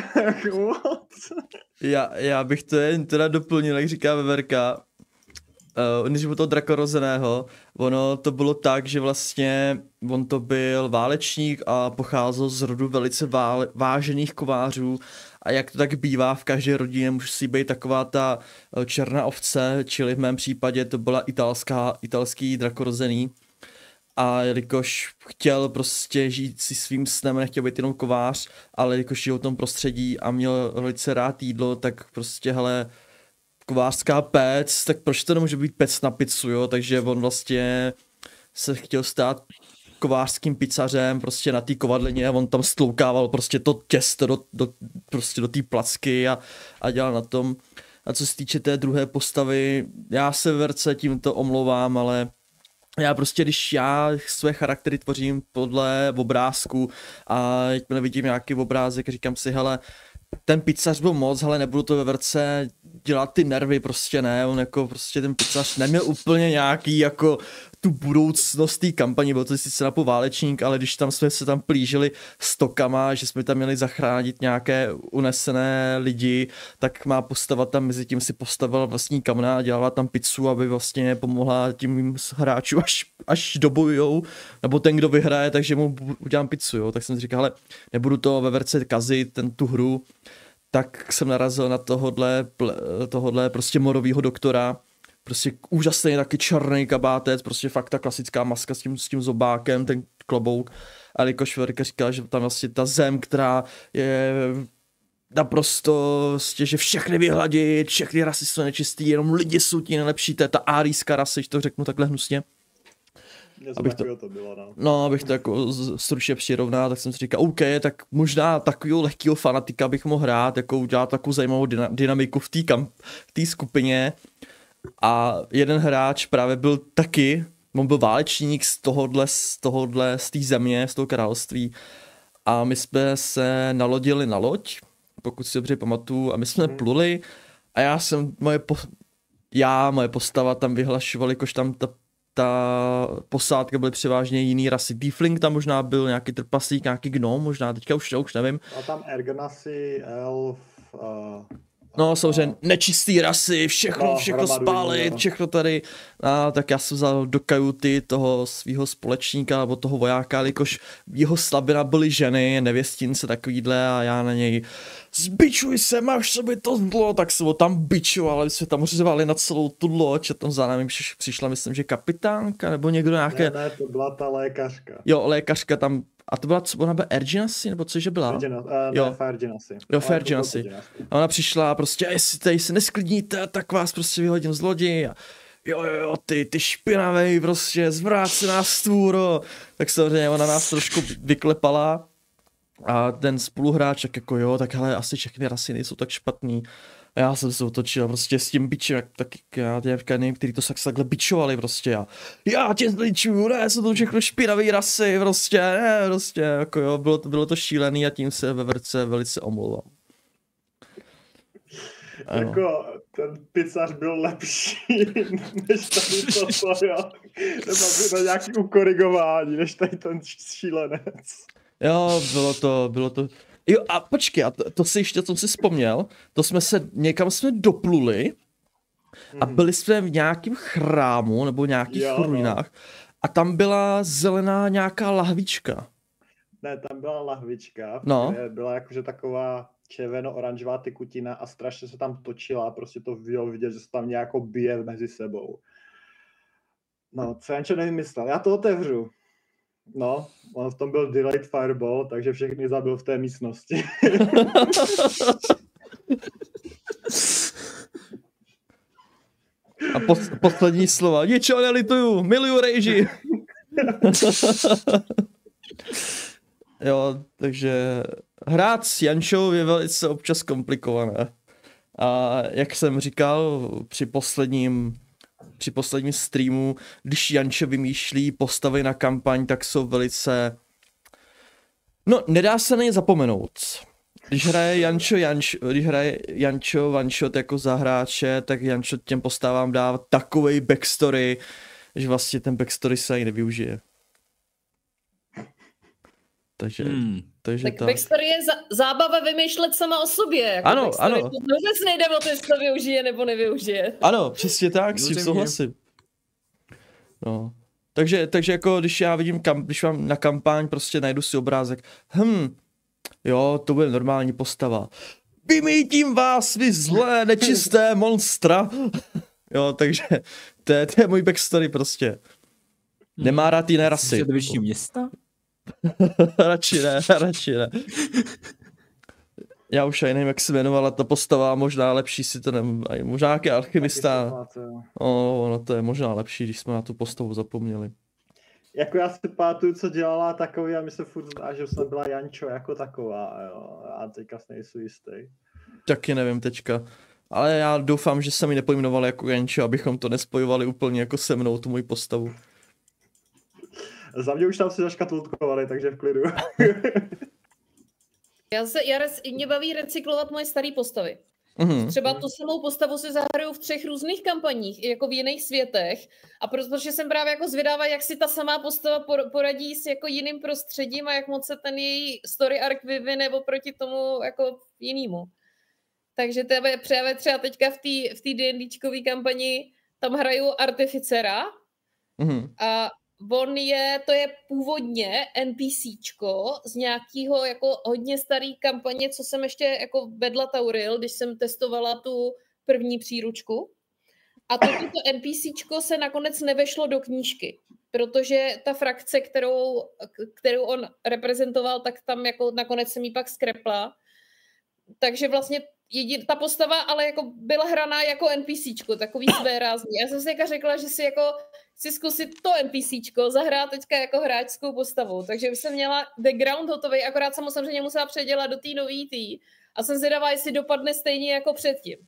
Já, já bych to jen teda doplnil, jak říká Veverka, uh, než bylo toho drakorozeného, ono to bylo tak, že vlastně on to byl válečník a pocházel z rodu velice vál, vážených kovářů. A jak to tak bývá v každé rodině, musí být taková ta eh, černá ovce, čili v mém případě to byla italská, italský drakorozený a jelikož chtěl prostě žít si svým snem, nechtěl být jenom kovář, ale jelikož žil v tom prostředí a měl velice rád jídlo, tak prostě hele, kovářská pec, tak proč to nemůže být pec na pizzu, jo, takže on vlastně se chtěl stát kovářským pizzařem prostě na té kovadlině a on tam stloukával prostě to těsto do, do, prostě do té placky a, a dělal na tom. A co se týče té druhé postavy, já se Verce tímto omlouvám, ale já prostě, když já své charaktery tvořím podle obrázku a jakmile vidím nějaký obrázek, říkám si, hele, ten pizzař byl moc, ale nebudu to ve verce dělat ty nervy, prostě ne, on jako prostě ten pizzař neměl úplně nějaký jako tu budoucnost té kampaně, byl to sice napůl válečník, ale když tam jsme se tam plížili stokama, že jsme tam měli zachránit nějaké unesené lidi, tak má postava tam mezi tím si postavila vlastní kamna a dělala tam pizzu, aby vlastně pomohla tím hráčům, až, až dobojujou, nebo ten, kdo vyhraje, takže mu udělám pizzu, jo. Tak jsem si říkal, ale nebudu to ve verce kazit, ten, tu hru, tak jsem narazil na tohodle, tohodle prostě morovýho doktora, prostě úžasný taky černý kabátec, prostě fakt ta klasická maska s tím, s tím zobákem, ten klobouk. A Liko Šverka říkal, že tam vlastně ta zem, která je naprosto, vlastně, že všechny vyhladit, všechny rasy jsou nečistý, jenom lidi jsou ti nejlepší, to je ta árijská rasa, když to řeknu takhle hnusně. abych to, to bylo, no. no. abych to jako stručně přirovnal, tak jsem si říkal, OK, tak možná takového lehkého fanatika bych mohl hrát, jako udělat takovou zajímavou dynamiku v té skupině a jeden hráč právě byl taky, on byl válečník z tohohle, z tohohle, z té země, z toho království a my jsme se nalodili na loď, pokud si dobře pamatuju, a my jsme hmm. pluli a já jsem, moje po, já, moje postava tam vyhlašoval, jakož tam ta, ta posádka byly převážně jiný rasy. Tiefling tam možná byl, nějaký trpaslík, nějaký gnom, možná, teďka už, už nevím. A tam Ergonasi, elf, uh, No, samozřejmě nečistý rasy, všechno, no, všechno spálit, no. všechno tady. A tak já jsem vzal do kajuty toho svého společníka nebo toho vojáka, jakož jeho slabina byly ženy, nevěstince takovýhle a já na něj zbičuj se, máš sobě to zlo, tak se ho tam bičoval, ale jsme tam řevali na celou tu loď a tam za námi přišla, myslím, že kapitánka nebo někdo nějaké... Ne, ne, to byla ta lékařka. Jo, lékařka tam a to byla, co ona byla Erginasi, nebo cože byla? Ergina, uh, jo, Ferginasi. Jo, Ferginasi. A ona přišla a prostě, jestli tady se nesklidníte, tak vás prostě vyhodím z lodi. A jo, jo, jo, ty, ty špinavej, prostě, zvrácená stvůro. Tak samozřejmě ona nás trošku vyklepala. A ten spoluhráč, tak jako jo, tak hele, asi všechny rasy nejsou tak špatný. A já jsem se otočil prostě s tím bičem, jak tak já nevím, který to takhle bičovali prostě a já tě zličuju, ne, jsou to všechno špinavý rasy, prostě, ne, prostě, jako jo, bylo to, bylo to šílený a tím se ve verce velice omlouvám. Ano. Jako ten pizzař byl lepší než tady toto, jo. Nebo na nějaký ukorigování, než tady ten šílenec. Jo, bylo to, bylo to, Jo a počkej, a to, to si ještě, co si vzpomněl, to jsme se, někam jsme dopluli a mhm. byli jsme v nějakém chrámu nebo nějakých jo, no. ruinách a tam byla zelená nějaká lahvička. Ne, tam byla lahvička, no. byla jakože taková červeno-oranžová tekutina a strašně se tam točila, prostě to bylo vidět, že se tam nějakou bije mezi sebou. No, co já nevymyslel, já to otevřu. No, on v tom byl delayed fireball, takže všechny zabil v té místnosti. A pos- poslední slova. Ničeho nelituju, miluju rejži. jo, takže hrát s Jančou je velice občas komplikované. A jak jsem říkal při posledním při posledním streamu, když Janče vymýšlí postavy na kampaň, tak jsou velice... No, nedá se na ně zapomenout. Když hraje Jančo, Jančo, když hraje Jančo Vanshot jako za hráče, tak Jančo těm postavám dá takový backstory, že vlastně ten backstory se ani nevyužije. Takže, hmm. Takže tak, tak. backstory je za, zábava vymýšlet sama o sobě. Jako ano, backstory. ano. To vůbec nejde o to, jestli to využije nebo nevyužije. Ano, přesně tak, s tím souhlasím. No. Takže, takže jako když já vidím, kam, když mám na kampaň, prostě najdu si obrázek, hm, jo, to bude normální postava. Vymítím vás, vy zlé, nečisté monstra. jo, takže to je, to je můj backstory prostě. Nemá rád jiné rasy. Jsi města? radši ne, radši ne. Já už ani nevím, jak se jmenovala ta postava, možná lepší si to nevím, možná nějaký alchymista. O, no to je možná lepší, když jsme na tu postavu zapomněli. Jako já si pamatuju, co dělala takový a mi se furt zdá, že jsem byla Jančo jako taková, jo. A teďka se nejsou jistý. Taky nevím teďka. Ale já doufám, že se mi nepojmenovali jako Jančo, abychom to nespojovali úplně jako se mnou, tu moji postavu. Za mě už tam si zaškatulkovali, takže v klidu. já se, já res, mě baví recyklovat moje staré postavy. Mm-hmm. Třeba tu samou postavu si zahraju v třech různých kampaních, jako v jiných světech. A protože jsem právě jako zvědavá, jak si ta samá postava poradí s jako jiným prostředím a jak moc se ten její story arc vyvine oproti tomu jako jinému. Takže tebe právě třeba teďka v té v D&Dčkové kampani tam hraju Artificera mm-hmm. a on je, to je původně NPCčko z nějakého jako hodně starý kampaně, co jsem ještě jako vedla Tauril, když jsem testovala tu první příručku. A toto NPCčko se nakonec nevešlo do knížky, protože ta frakce, kterou, kterou on reprezentoval, tak tam jako nakonec jsem jí pak skrepla. Takže vlastně jedin, ta postava ale jako byla hraná jako NPCčko, takový své rázný. Já jsem si jako řekla, že si jako chci zkusit to NPCčko zahrát teďka jako hráčskou postavu, takže už jsem měla background hotový, akorát jsem samozřejmě musela předělat do té nový tý a jsem zvědavá, jestli dopadne stejně jako předtím.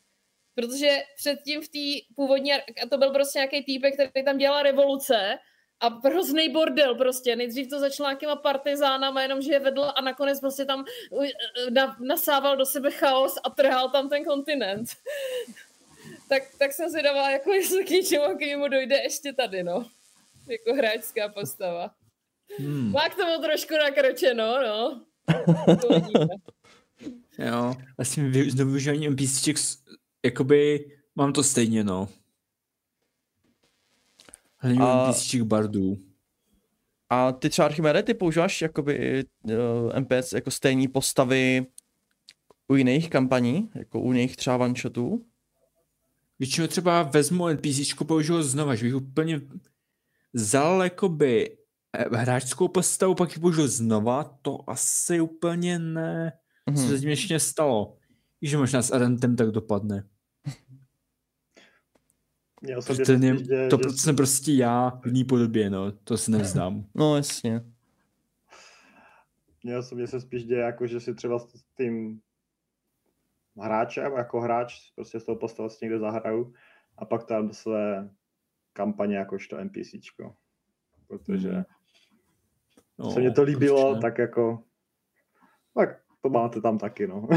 Protože předtím v té původní, a to byl prostě nějaký týpek, který tam dělal revoluce a hrozný bordel prostě. Nejdřív to začalo nějakýma partizánama, jenom že je vedl a nakonec prostě tam na, nasával do sebe chaos a trhal tam ten kontinent. Tak, tak jsem si dala, jako jestli k něčemu, k němu dojde ještě tady, no. Jako hráčská postava. Hmm. Má k tomu trošku nakročeno, no. jo, a s tím využíváním NPCček, jakoby mám to stejně, no. Hlavně a... NPCček bardů. A ty třeba Archimede, ty používáš jakoby uh, eh, MPS jako stejné postavy u jiných kampaní, jako u jiných třeba one-shotů? Většinou třeba vezmu NPC, použiju znova, že bych úplně vzal jakoby eh, hráčskou postavu, pak ji použiju znova, to asi úplně ne. Mm-hmm. Co se tím ještě stalo? Že možná s Arentem tak dopadne. Já jsem to, je, to že... jsem prostě já v ní podobě, no, to si nevzdám. No jasně. Mně osobně se spíš děje jako, že si třeba s tím hráčem, jako hráč, prostě s tou postavou si někde zahraju a pak tam do své kampaně jakožto NPCčko. Protože mm. no, se mě to líbilo, tak jako tak to máte tam taky, no.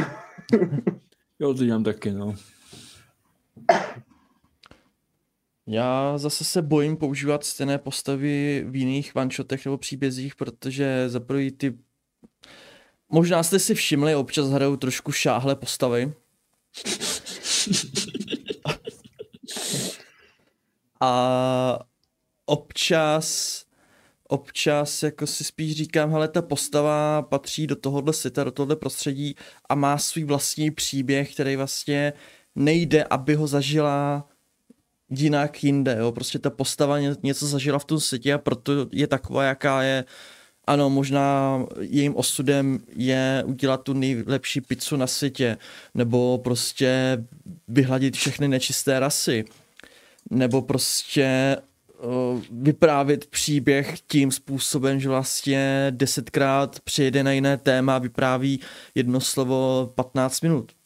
jo, to dělám taky, no. Já zase se bojím používat stejné postavy v jiných one nebo příbězích, protože za prvý ty Možná jste si všimli, občas hrajou trošku šáhle postavy. A občas, občas jako si spíš říkám, hele, ta postava patří do tohohle světa, do tohohle prostředí a má svůj vlastní příběh, který vlastně nejde, aby ho zažila jinak jinde, jo. Prostě ta postava něco zažila v tom světě a proto je taková, jaká je ano, možná jejím osudem je udělat tu nejlepší pizzu na světě, nebo prostě vyhladit všechny nečisté rasy, nebo prostě uh, vyprávět příběh tím způsobem, že vlastně desetkrát přijede na jiné téma a vypráví jedno slovo 15 minut.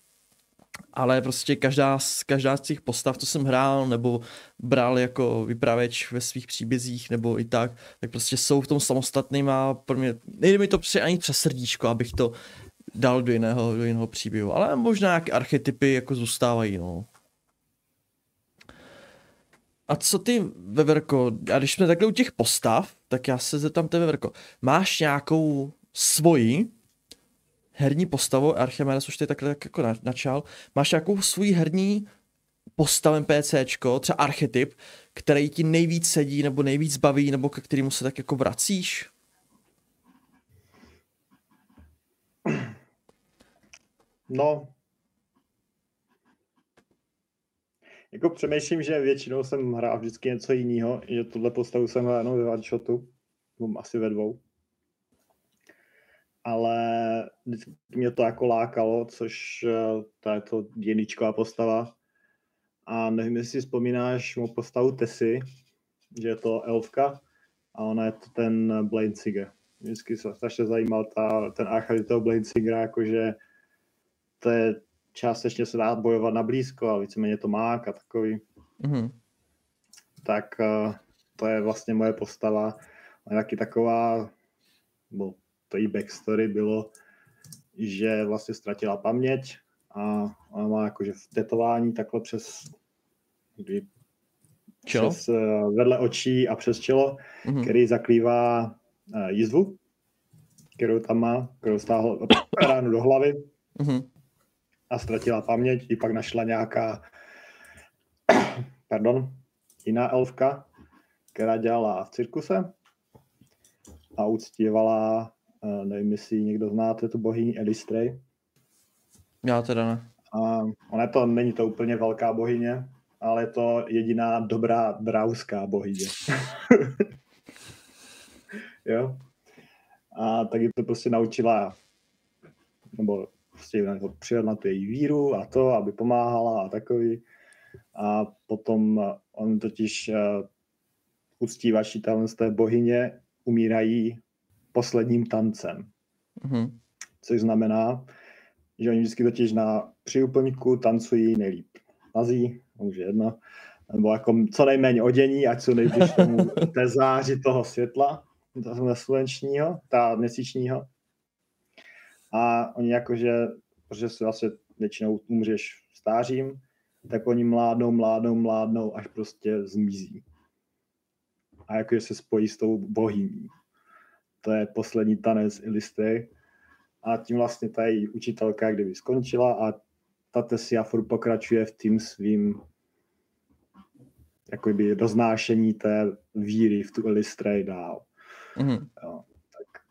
Ale prostě každá, z- každá z těch postav, co jsem hrál, nebo bral jako vypravěč ve svých příbězích, nebo i tak, tak prostě jsou v tom a pro mě, nejde mi to při, ani přes srdíčko, abych to dal do jiného, do jiného příběhu, ale možná nějaké archetypy jako zůstávají, no. A co ty, Veverko, a když jsme takhle u těch postav, tak já se zeptám tebe, Veverko, máš nějakou svoji herní postavu, Archimedes už ty takhle tak jako na- načal, máš nějakou svůj herní postavu NPCčko, třeba archetyp, který ti nejvíc sedí, nebo nejvíc baví, nebo ke kterému se tak jako vracíš? No. Jako přemýšlím, že většinou jsem hrál vždycky něco jiného, že tuhle postavu jsem hrál jenom ve one shotu, asi ve dvou. Ale vždycky mě to jako lákalo, což eh, to je to jedničková postava. A nevím, jestli si vzpomínáš mou postavu Tessy, že je to elfka a ona je to ten Blade Vždycky se strašně zajímal ta, ten archetyp toho Blade jakože to je částečně se dá bojovat na blízko a víceméně to mák a takový, Mhm. tak uh, to je vlastně moje postava. A taky taková, bo to její backstory bylo, že vlastně ztratila paměť a ona má jakože v tetování takhle přes kdy, Čelo? přes uh, vedle očí a přes čelo, Mhm. který zakrývá uh, jizvu, kterou tam má, kterou stáhl ránu do hlavy Mhm. a ztratila paměť, i pak našla nějaká pardon, jiná elfka, která dělala v cirkuse a uctívala, eh, nevím, jestli někdo znáte tu bohyni Elistray. Já teda ne. A ona to, není to úplně velká bohyně, ale je to jediná dobrá drauská bohyně. jo. A taky to prostě naučila, nebo prostě přijel na tu její víru a to, aby pomáhala a takový. A potom on totiž uh, uctívači tam z té bohyně umírají posledním tancem Mhm. což znamená, že oni vždycky totiž na při úplňku tancují nejlíp nazí, už je jedno, nebo jako co nejméně odění, ať jsou nejbliž tomu té záři toho světla, toho slunečního, ta měsíčního. A oni jakože, protože se vlastně většinou umřeš stářím, tak oni mládnou, mládnou, mládnou, až prostě zmizí. A jakože se spojí s tou bohyní. To je poslední tanec Ilistry, a tím vlastně ta její učitelka kdyby skončila a ta Tessia furt pokračuje v tím svým jakoby roznášení té víry v tu Elistray dál. Mhm. Jo. Tak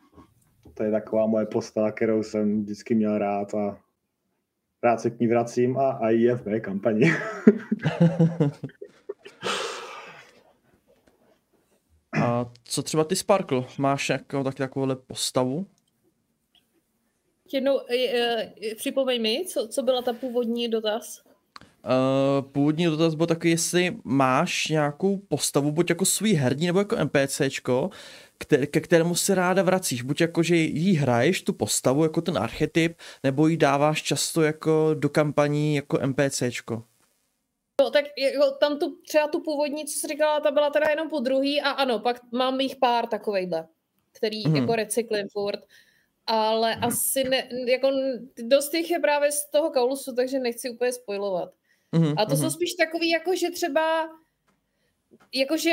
to je taková moje postava, kterou jsem vždycky měl rád a rád se k ní vracím a, a je v mé kampani. A co třeba ty Sparkle? Máš jako, tak, takovouhle postavu? Jednou, e, e, připomeň mi, co, co byla ta původní dotaz? Uh, původní dotaz byl takový, jestli máš nějakou postavu, buď jako svůj herní nebo jako NPCčko, kter- ke kterému se ráda vracíš. Buď jako, že jí hraješ tu postavu jako ten archetyp, nebo ji dáváš často jako do kampaní jako NPCčko. No, tak jako, tam tu, třeba tu původní, co jsi říkala, ta byla teda jenom po druhý a ano, pak mám jich pár takovejhle, který Mhm. mm. jako recyklím furt. Ale asi ne, jako dost jich je právě z toho kaulusu, takže nechci úplně spojovat. Mhm, A to mhm. jsou spíš takový, jako že třeba, jakože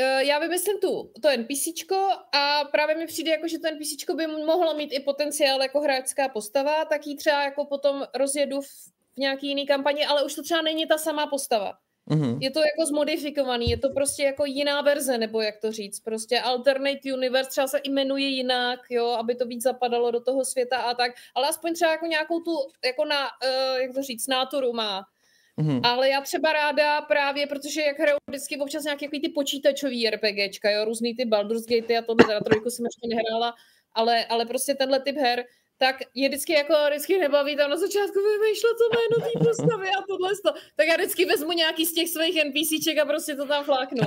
uh, já vymyslím tu, to NPCčko a právě mi přijde, jako, že to NPCčko by mohlo mít i potenciál jako hráčská postava, tak ji třeba jako potom rozjedu v, v nějaký jiný kampani, ale už to třeba není ta samá postava. Mhm. Je to jako zmodifikovaný, je to prostě jako jiná verze, nebo jak to říct, prostě alternate universe, třeba se jmenuje jinak, jo, aby to víc zapadalo do toho světa a tak, ale aspoň třeba jako nějakou tu, jako na, uh, jak to říct, náturu má. Mhm. Ale já třeba ráda právě, protože jak hraju vždycky občas nějaký ty počítačový RPGčka, jo, různý ty Baldur's Gate a tohle, teda trojku jsem ještě nehrála, ale, ale prostě tenhle typ her, tak je vždycky jako vždycky nebaví tam na začátku vymýšlet to jméno té postavy a tohle to. Tak já vždycky vezmu nějaký z těch svých NPCček a prostě to tam fláknu.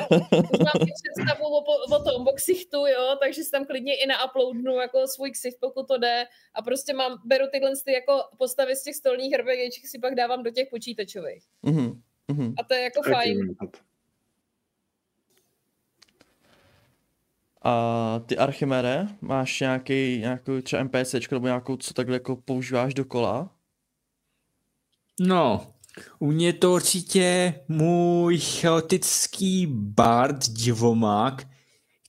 Už mám si představu o, o tom, o ksichtu, jo, takže si tam klidně i nauploadnu jako svůj ksicht, pokud to jde. A prostě mám, beru tyhle ty jako postavy z těch stolních RPGček si pak dávám do těch počítačových. Mhm. Mhm. A to je jako fajn. A ty Archimere, máš nějaký, nějakou třeba NPCčko nebo nějakou, co takhle jako používáš dokola? No, u mě je to určitě můj chaotický bard divomák,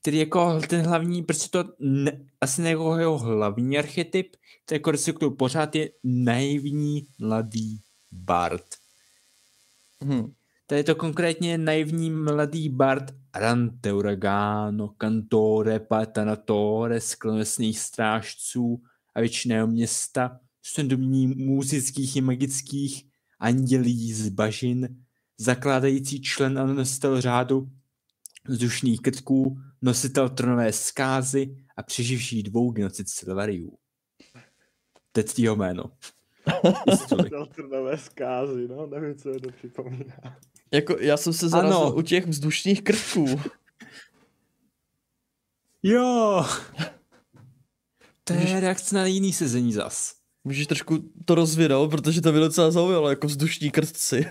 který jako ten hlavní, prostě to ne, asi jako jeho hlavní archetyp, to jako respektuju, pořád je naivní mladý bard. Mhm. Tady je to konkrétně naivní mladý bard Arante Uragano, Cantore, Patanatore, z klesných strážců a většiného města, studovní muzických i magických andělí z bažin, zakládající člen a nositel řádu vzdušných krtků, nositel trnové zkázy a přeživší dvou genocid Silvariů. To je tvýho jméno. Historik. Deltrnové zkázy, no, nevím, co je to připomíná. Jako, já jsem se zarazil Ano. u těch vzdušných krtků. Jo! To je reakce na jiný sezení zas. Můžeš trošku to rozvinout, protože to by docela zaujalo, jako vzdušní krtci.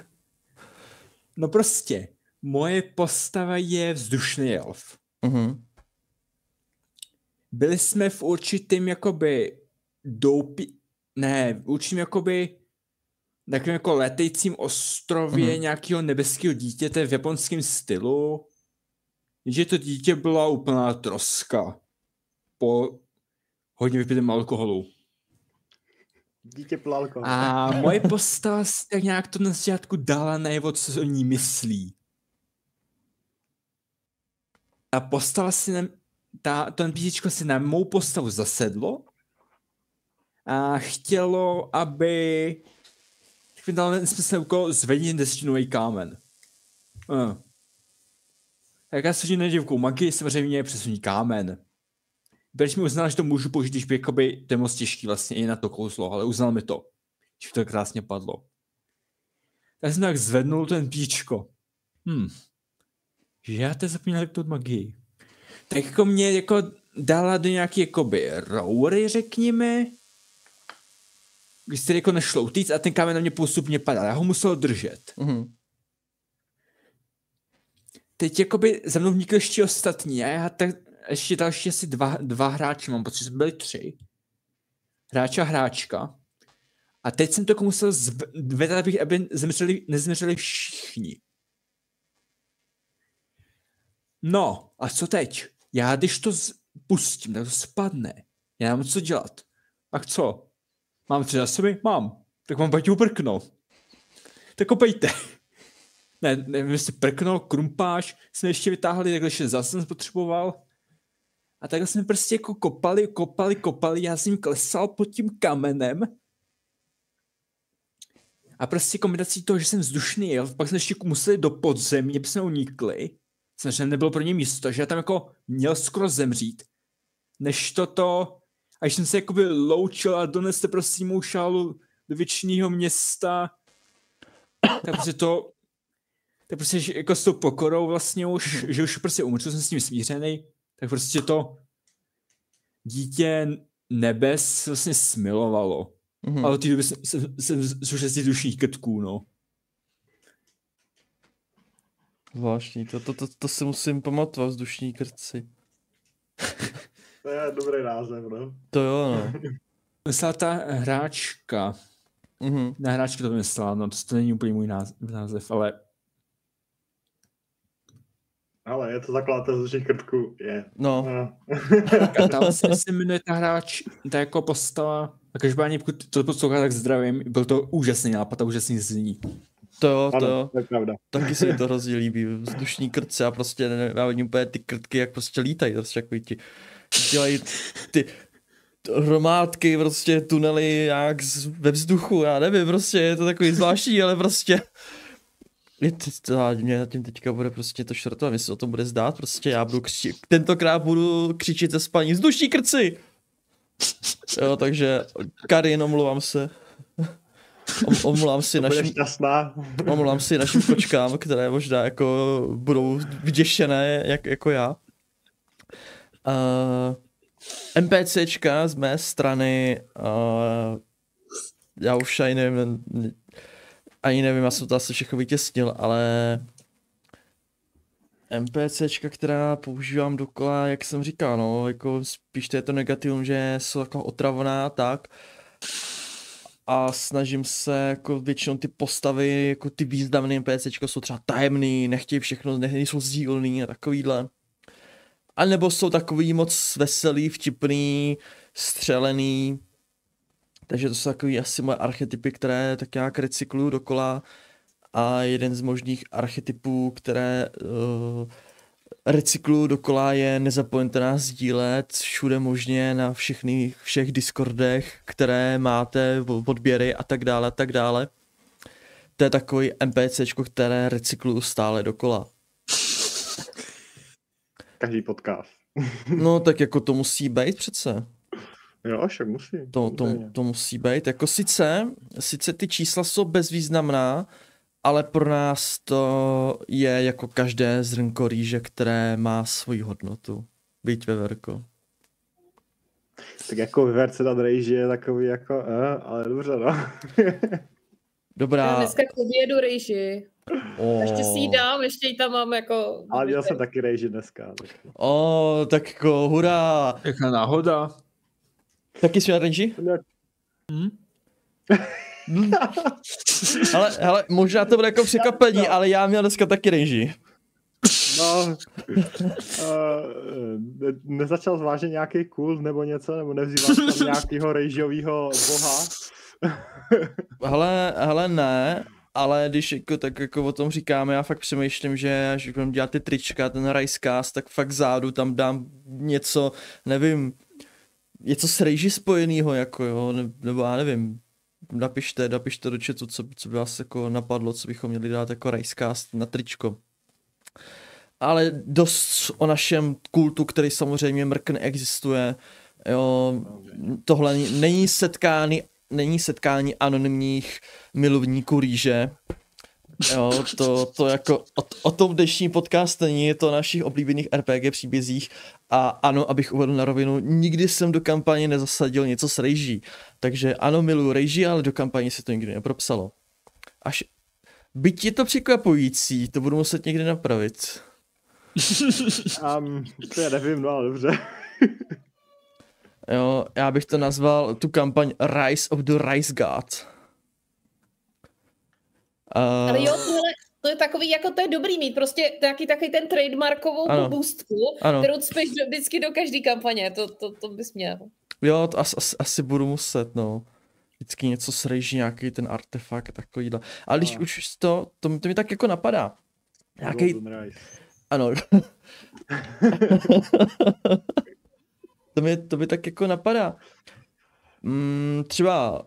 No prostě, moje postava je vzdušný elf. Mhm. Byli jsme v určitým jakoby doupi... Ne, v určitým jakoby takovým jako letejícím ostrově Mhm. mm-hmm. nějakého nebeského dítěte v japonském stylu. Že to dítě byla úplná troska. Po hodně vypitém alkoholu. Dítě plalko. A moje postava si tak nějak to na začátku dala najevo, co se o ní myslí. A postava si na, ta, to NPCčko si na mou postavu zasedlo a chtělo, aby mi dal smysl úkol zvedni desetinový kámen. Uh. Tak já se nedivkou, magii samozřejmě přesuní kámen. Berž mi uznal, že to můžu použít, když by jakoby, to je moc těžký vlastně i na to kouzlo, ale uznal mi to. Že to krásně padlo. Tak jsem tak zvednul ten píčko. Hm. Že já to zapomněl tu magii. Tak jako mě jako dala do nějaký jakoby roury, řekněme. Když se jako nešlo utíct a ten kámen na mě postupně padal. Já ho musel držet. Mhm. Teď jakoby za mnou vnikli ještě ostatní a já tak ještě další asi dva, dva hráči mám, protože jsme byli tři. Hráč a hráčka. A teď jsem to jako musel zvedat, aby, aby zemřeli, nezemřeli všichni. No, a co teď? Já když to z- pustím, tak to spadne. Já nemám co dělat. Tak co? Mám tři zásoby? Mám. Tak mám Baťu prkno. Tak kopejte. Ne, nevím, jestli prknul, krumpáš, jsme ještě vytáhli, takhle ještě zase jsem potřeboval. A takhle jsme prostě jako kopali, kopali, kopali, já jsem klesal pod tím kamenem. A prostě kombinací toho, že jsem vzdušný jel, pak jsme ještě museli do podzemí, aby jsme unikli. Samozřejmě nebylo pro ně místo, že já tam jako měl skoro zemřít. Než toto, a když jsem se jakoby loučil a doneste prostě mou šálu do většiného města, tak prostě to, tak prostě že jako s tou pokorou vlastně už, že už prostě umřel, jsem s tím smířený, tak prostě to dítě nebes vlastně smilovalo. Mhm. Hmm. Ale od té doby jsem, jsem, jsem dušních krtků, no. Zvláštní, to, to, to, to si musím pamatovat, vzdušní krtci. To je dobrý název, no. To jo, no. Myslela ta hráčka, Mhm. na hráčka to myslela, no to, to není úplně můj náz- název, ale Ale je to zakladatel vzdušných krtků, je. No, No. A tam se, se jmenuje ta hráč, ta jako postava. A každopádně, pokud to poslouchá, tak zdravím. Byl to úžasný nápad a úžasný zní. to jo, to Ano, jo. to je pravda. Taky se mi to hrozně líbí. Vzdušní krtce a prostě ne, já vidím úplně ty krtky, jak prostě lítají. Prostě takový ti, dělají ty hromádky, prostě tunely jak z, ve vzduchu, já nevím, prostě je to takový zvláštní, ale prostě je to, to, mě na tím teďka bude prostě to šrotovat, jestli se o tom bude zdát, prostě já budu křičet, tentokrát budu křičet ze spaní, vzdušní krci! Jo, takže Karin, omlouvám se. Om, omlouvám si našim, omlouvám si našim kočkám, které možná jako budou vyděšené, jak, jako já. Uh, NPCčka z mé strany, uh, já už ani nevím, ani nevím, já jsem to asi všechno vytěsnil, ale NPCčka, která používám dokola, jak jsem říkal, no, jako spíš to je to negativum, že jsou jako otravná, tak. A snažím se, jako většinou ty postavy, jako ty významné NPCčka jsou třeba tajemný, nechtějí všechno, ne- nejsou sdílný a takovýhle. A nebo jsou takový moc veselý, vtipný, střelený. Takže to jsou takový asi moje archetypy, které tak nějak recykluju dokola. A jeden z možných archetypů, které uh, recykluju dokola je nezapomeňte nás sdílet všude možně na všechny, všech Discordech, které máte, odběry a tak dále a tak dále. To je takový NPCčko, které recykluju stále dokola. Každý podcast. No tak jako to musí být přece. Jo, však musí. To, to, to musí být. Jako sice, sice ty čísla jsou bezvýznamná, ale pro nás to je jako každé zrnko rýže, které má svoji hodnotu. Byť veverko. Tak jako verce na Rage je takový jako, eh, ale dobře, no. Já Dobrá. dneska k obědu rejži. O, Ještě si ji dám, ještě ji tam mám jako... Ale měl jsem taky Rage dneska. Tak. o, tak jako hurá. Jaká náhoda. Taky jsi na ranži? Hm? ale, hele, možná to bude jako překvapení, ale já měl dneska taky ranži. No, uh, ne, nezačal zvážet nějaký kult nebo něco, nebo nevzýval tam nějakého rejžovýho boha. Hele, hele ne, ale když jako, tak jako o tom říkáme, já fakt přemýšlím, že až budeme dělat ty trička, ten Ricecast, tak fakt zádu tam dám něco, nevím, něco s rejži spojenýho, jako jo, ne, nebo já nevím, napište, napište do chatu, co, co by vás jako napadlo, co bychom měli dát jako Ricecast na tričko. Ale dost o našem kultu, který samozřejmě mrk neexistuje, jo, tohle není setkání, není setkání anonymních milovníků rýže. Jo, to, to jako o, o tom dnešní podcast není, je to o našich oblíbených RPG příbězích a ano, abych uvedl na rovinu, nikdy jsem do kampaně nezasadil něco s rejží. Takže ano, miluji rejží, ale do kampaně se to nikdy nepropsalo. Až byť je to překvapující, to budu muset někdy napravit. Um, to já nevím, no ale dobře. Jo, já bych to nazval tu kampaň Rise of the Rice God. Uh, Ale jo, tohle, to je takový, jako to je dobrý mít, prostě taky taky ten trademarkovou Ano. boostku, Ano. kterou cpeš do, vždycky do každé kampaně, to, to, to bys měl. Jo, to asi, asi, asi budu muset, no. Vždycky něco s rejží, nějaký ten artefakt, takovýhle. Ale když No. už to, to, to mi tak jako napadá. Nějaký, ano. to, mi, to tak jako napadá. Mm, třeba,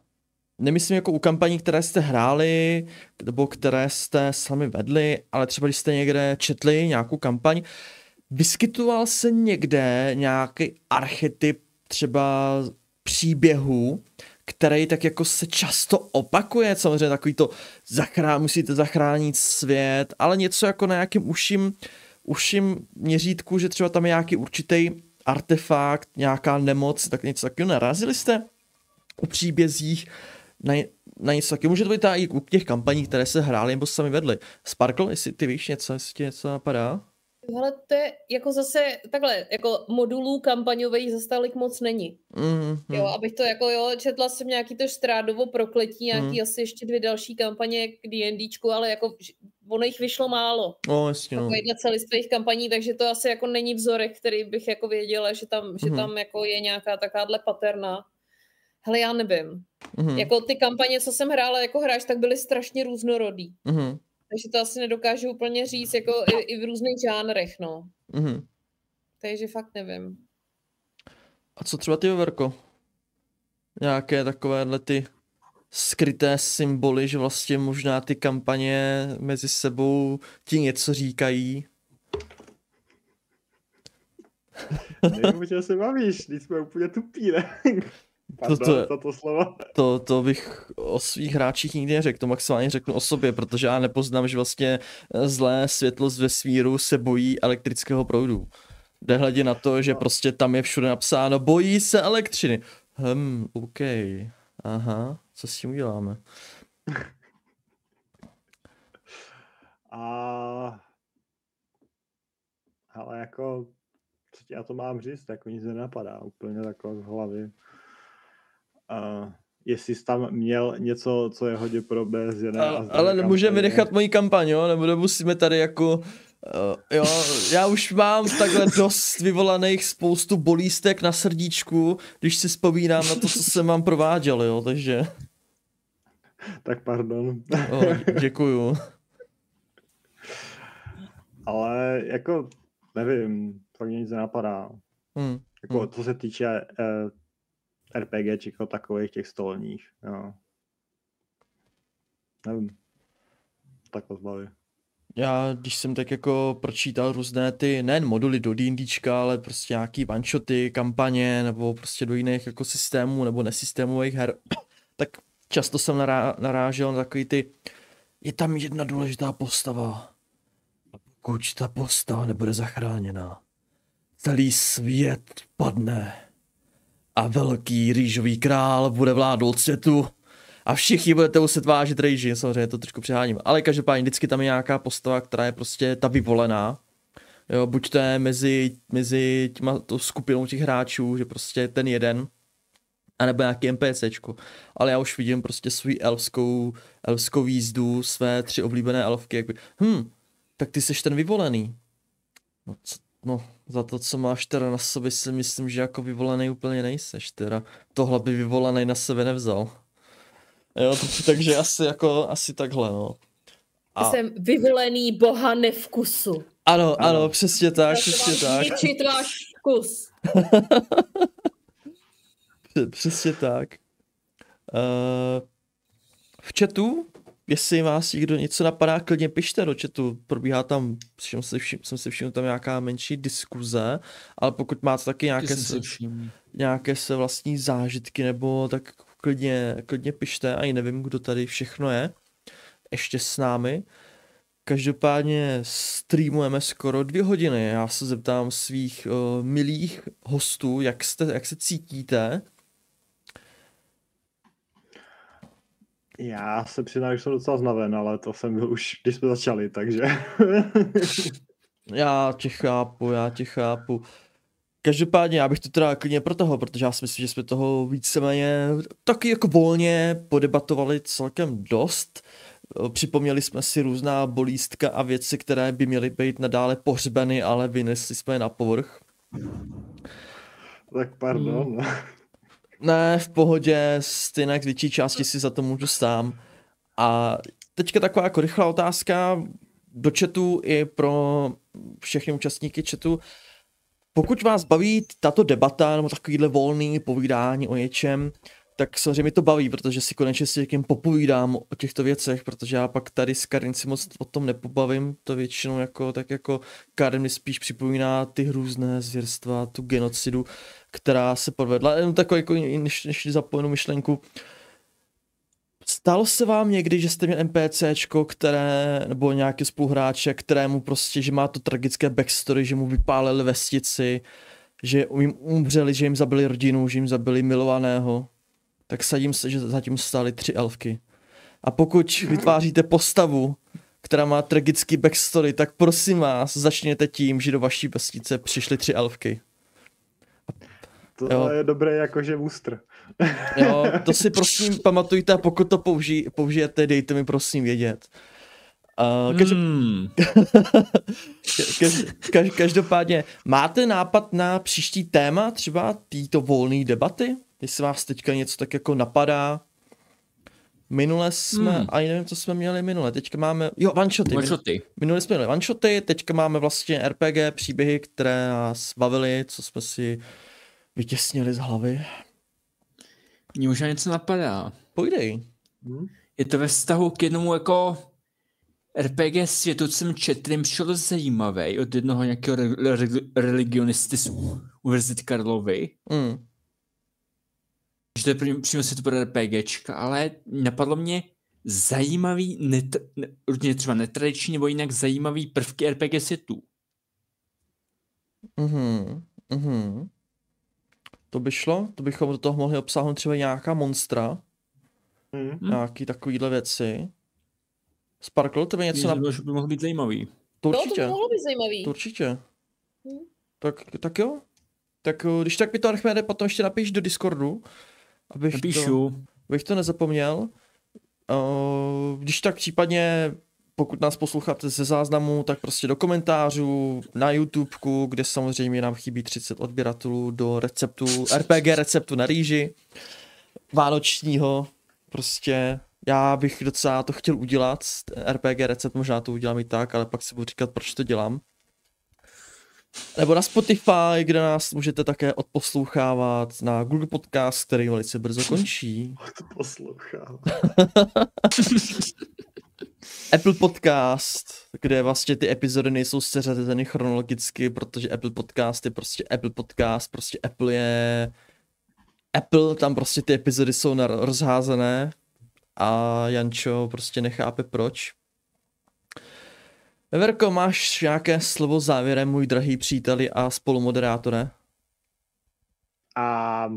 nemyslím jako u kampaní, které jste hráli, nebo které jste sami vedli, ale třeba když jste někde četli nějakou kampaň, vyskytoval se někde nějaký archetyp třeba příběhu, který tak jako se často opakuje, samozřejmě takový to zachrá, musíte zachránit svět, ale něco jako na nějakým uším, uším měřítku, že třeba tam je nějaký určitý artefakt, nějaká nemoc, tak něco takového narazili jste u příbězích na, na něco takového. Může to být i u těch kampaní, které se hrály nebo sami vedli. Sparkle, jestli ty víš něco, jestli ti něco napadá? Ale to je jako zase takhle, jako modulů kampaňových zase tolik moc není. Mm, Jo, abych to jako jo, četla jsem nějaký to štrádovo prokletí, nějaký Hmm. asi ještě dvě další kampaně k D&Dčku, ale jako ono jich vyšlo málo. No, jasně, no. Takovýhle celistvých kampaní, takže to asi jako není vzorek, který bych jako věděla, že tam, že Mhm. tam jako je nějaká takováhle paterna. Hele, já nevím. Mhm, Jako ty kampaně, co jsem hrála jako hráč, tak byly strašně různorodý. mhm, Takže to asi nedokážu úplně říct, jako i, i v různých žánrech, no. mhm. Takže fakt nevím. A co třeba ty, Verko? Nějaké takovéhle ty skryté symboly, že vlastně možná ty kampaně mezi sebou ti něco říkají. Nevím, o čem se bavíš, když jsme úplně tupí, ne? Pardon, to je- toto slovo. To, to bych o svých hráčích nikdy neřekl, to maximálně řeknu o sobě, protože já nepoznám, že vlastně zlé světlo z vesmíru se bojí elektrického proudu. Jde hledě na to, že No. prostě tam je všude napsáno, bojí se elektřiny. Hm, OK. Aha, co s tím uděláme? A... Ale jako, co ti já to mám říct, jako nic nenapadá úplně takhle z hlavy. A jestli jsi tam měl něco, co je hodně podobné z jedné a Ale, ale nemůžeme kampaně. vynechat moji kampaň, jo? Nebo nemusíme tady jako... Uh, jo, já už mám takhle dost vyvolaných spoustu bolístek na srdíčku, když si vzpomínám na to, co jsem vám prováděl, jo, takže... Tak pardon. Oh, děkuju. ale jako, nevím, fakt mě nic nenapadá. Hm. Jako, Hmm. co se týče uh, RPG, jako takových těch stolních, jo. Nevím. Takhle zbavě. Já, když jsem tak jako pročítal různé ty, nejen moduly do D&Dčka, ale prostě nějaký one-shoty, kampaně, nebo prostě do jiných jako systémů, nebo nesystémových her, tak často jsem nará, narážel na takový ty, je tam jedna důležitá postava. A pokud ta postava nebude zachráněna, celý svět padne. A velký rýžový král bude vládnout světu. A všichni budete muset vážit rejži, samozřejmě to trošku přeháním. Ale každopádně vždycky tam je nějaká postava, která je prostě ta vyvolená. Jo, buď to je mezi, mezi těma, tou skupinou těch hráčů, že prostě ten jeden, anebo nějaký NPCčko. Ale já už vidím prostě svou elfskou, elfskou jízdu, své tři oblíbené elfky, jakby, hm, tak ty jsi ten vyvolený. No, co, no, za to, co máš teda na sobě, si myslím, že jako vyvolený úplně nejseš, teda. Tohle by vyvolený na sebe nevzal. Jo, takže asi jako, asi takhle, no. A, Jsem vyvolený boha nevkusu. ano, ano, Ano. přesně tak, přesně tak. zničit váš vkus. Pře- Přesně tak. Uh, v chatu, jestli vás někdo něco napadá, klidně pište do chatu. Probíhá tam, všim si všim, jsem si všiml tam nějaká menší diskuze, ale pokud máte taky nějaké, jsem se, nějaké se vlastní zážitky, nebo tak klidně, klidně pište, ani nevím, kdo tady všechno je, ještě s námi. Každopádně streamujeme skoro dvě hodiny. Já se zeptám svých uh, milých hostů, jak, jste, jak se cítíte. Já se přiznám, že jsem docela znaven, ale to jsem byl už, když jsme začali, takže... Já tě chápu, já tě chápu. Každopádně já bych to teda klidně protahoval, protože já si myslím, že jsme toho víceméně taky jako volně podebatovali celkem dost. Připomněli jsme si různá bolístka a věci, které by měly být nadále pohřbeny, ale vynesli jsme je na povrch. tak pardon. Ne, v pohodě, stejně k větší části si za to můžu sám. A teďka taková jako rychlá otázka do chatu i pro všechny účastníky chatu. Pokud vás baví tato debata nebo takovýhle volný povídání o něčem, tak samozřejmě to baví, protože si konečně s někým popovídám o těchto věcech, protože já pak tady s Karin si moc o tom nepobavím, to většinou jako, tak jako Karin mi spíš připomíná ty různé zvěrstva, tu genocidu, která se podvedla. Jenom takový, jako, než, než zapomenu myšlenku, Stalo se vám někdy, že jste měl NPCčko, které, nebo nějaký spoluhráče, kterému prostě, že má to tragické backstory, že mu vypálili vesnici, že jim umřeli, že jim zabili rodinu, že jim zabili milovaného, tak sadím se, že zatím stály tři elfky. A pokud vytváříte postavu, která má tragický backstory, tak prosím vás, začněte tím, že do vaší vesnice přišly tři elfky. To Jo. je dobré jakože mustr. Jo, to si prosím pamatujte a pokud to použij, použijete, dejte mi prosím vědět. Uh, každop, Hmm. kaž, kaž, každopádně, máte nápad na příští téma, třeba této volné debaty? Jestli vás teďka něco tak jako napadá? Minule jsme, Hmm. ani nevím, co jsme měli minule, teďka máme, jo, one-shoty. One shoty. Minule jsme měli one-shoty, teďka máme vlastně RPG, příběhy, které nás bavily, co jsme si vytěsnili z hlavy. Mně možná něco napadá. Pojdej. Hm? Je to ve vztahu k jednomu jako RPG světu, co jsem četl, přišel dost zajímavý od jednoho nějakého re- re- religionisty z Univerzity Karlovy. Mm. že to je pří- přímo to pro RPGčka, ale napadlo mě zajímavý, net, ne, určitě třeba netradiční nebo jinak zajímavý prvky RPG světů. Mhm, mhm. To by šlo, to bychom do toho mohli obsáhnout třeba nějaká monstra, Hm. Hm. nějaký takovýhle věci. Sparkle, to by něco na... By mohl být zajímavý. To To, to určitě, by mohlo být zajímavý. to určitě. Hm. Tak, tak jo. Tak eh, když tak mi to Archimede potom ještě napiš do Discordu, abych to, Napíšu. abych to nezapomněl. Uh, když tak případně, pokud nás posloucháte ze záznamu, tak prostě do komentářů, na YouTubeku, kde samozřejmě nám chybí 30 odběratelů do receptu, RPG receptu na rýži, vánočního, prostě já bych docela to chtěl udělat, RPG recept, možná to udělám i tak, ale pak si budu říkat, proč to dělám. Nebo na Spotify, kde nás můžete také odposlouchávat, na Google Podcast, který velice brzo končí. To poslouchám. Apple Podcast, kde vlastně ty epizody nejsou seřazeny chronologicky, protože Apple Podcast je prostě Apple Podcast, prostě Apple je Apple, tam prostě ty epizody jsou rozházené a Jančo prostě nechápe proč. Veverko, máš nějaké slovo závěrem, můj drahý příteli a spolumoderátore? A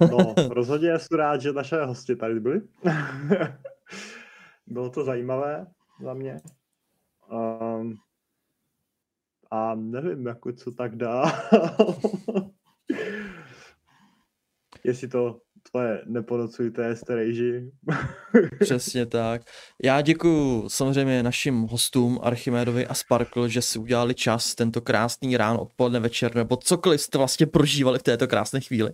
no, rozhodně jsem rád, že naše hosti tady byli. Bylo to zajímavé za mě. Um, a nevím, jako co tak dá. Jestli to tvoje neponocujte starejži. Přesně tak. Já děkuji samozřejmě našim hostům Archimedovi a Sparkle, že si udělali čas tento krásný ráno, odpoledne, večer, nebo cokoliv jste vlastně prožívali v této krásné chvíli.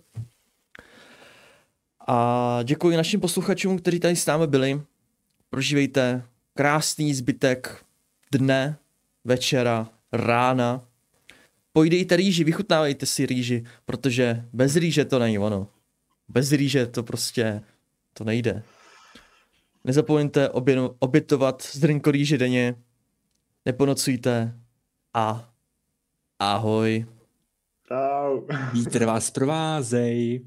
A děkuji našim posluchačům, kteří tady s námi byli. Prožívejte krásný zbytek dne, večera, rána. Pojdejte rýži, vychutnávejte si rýži, protože bez rýže to není ono. Bez rýže to prostě, to nejde. Nezapomeňte obě- obětovat zrnko rýže denně, neponocujte a ahoj. Vítr vás provázej.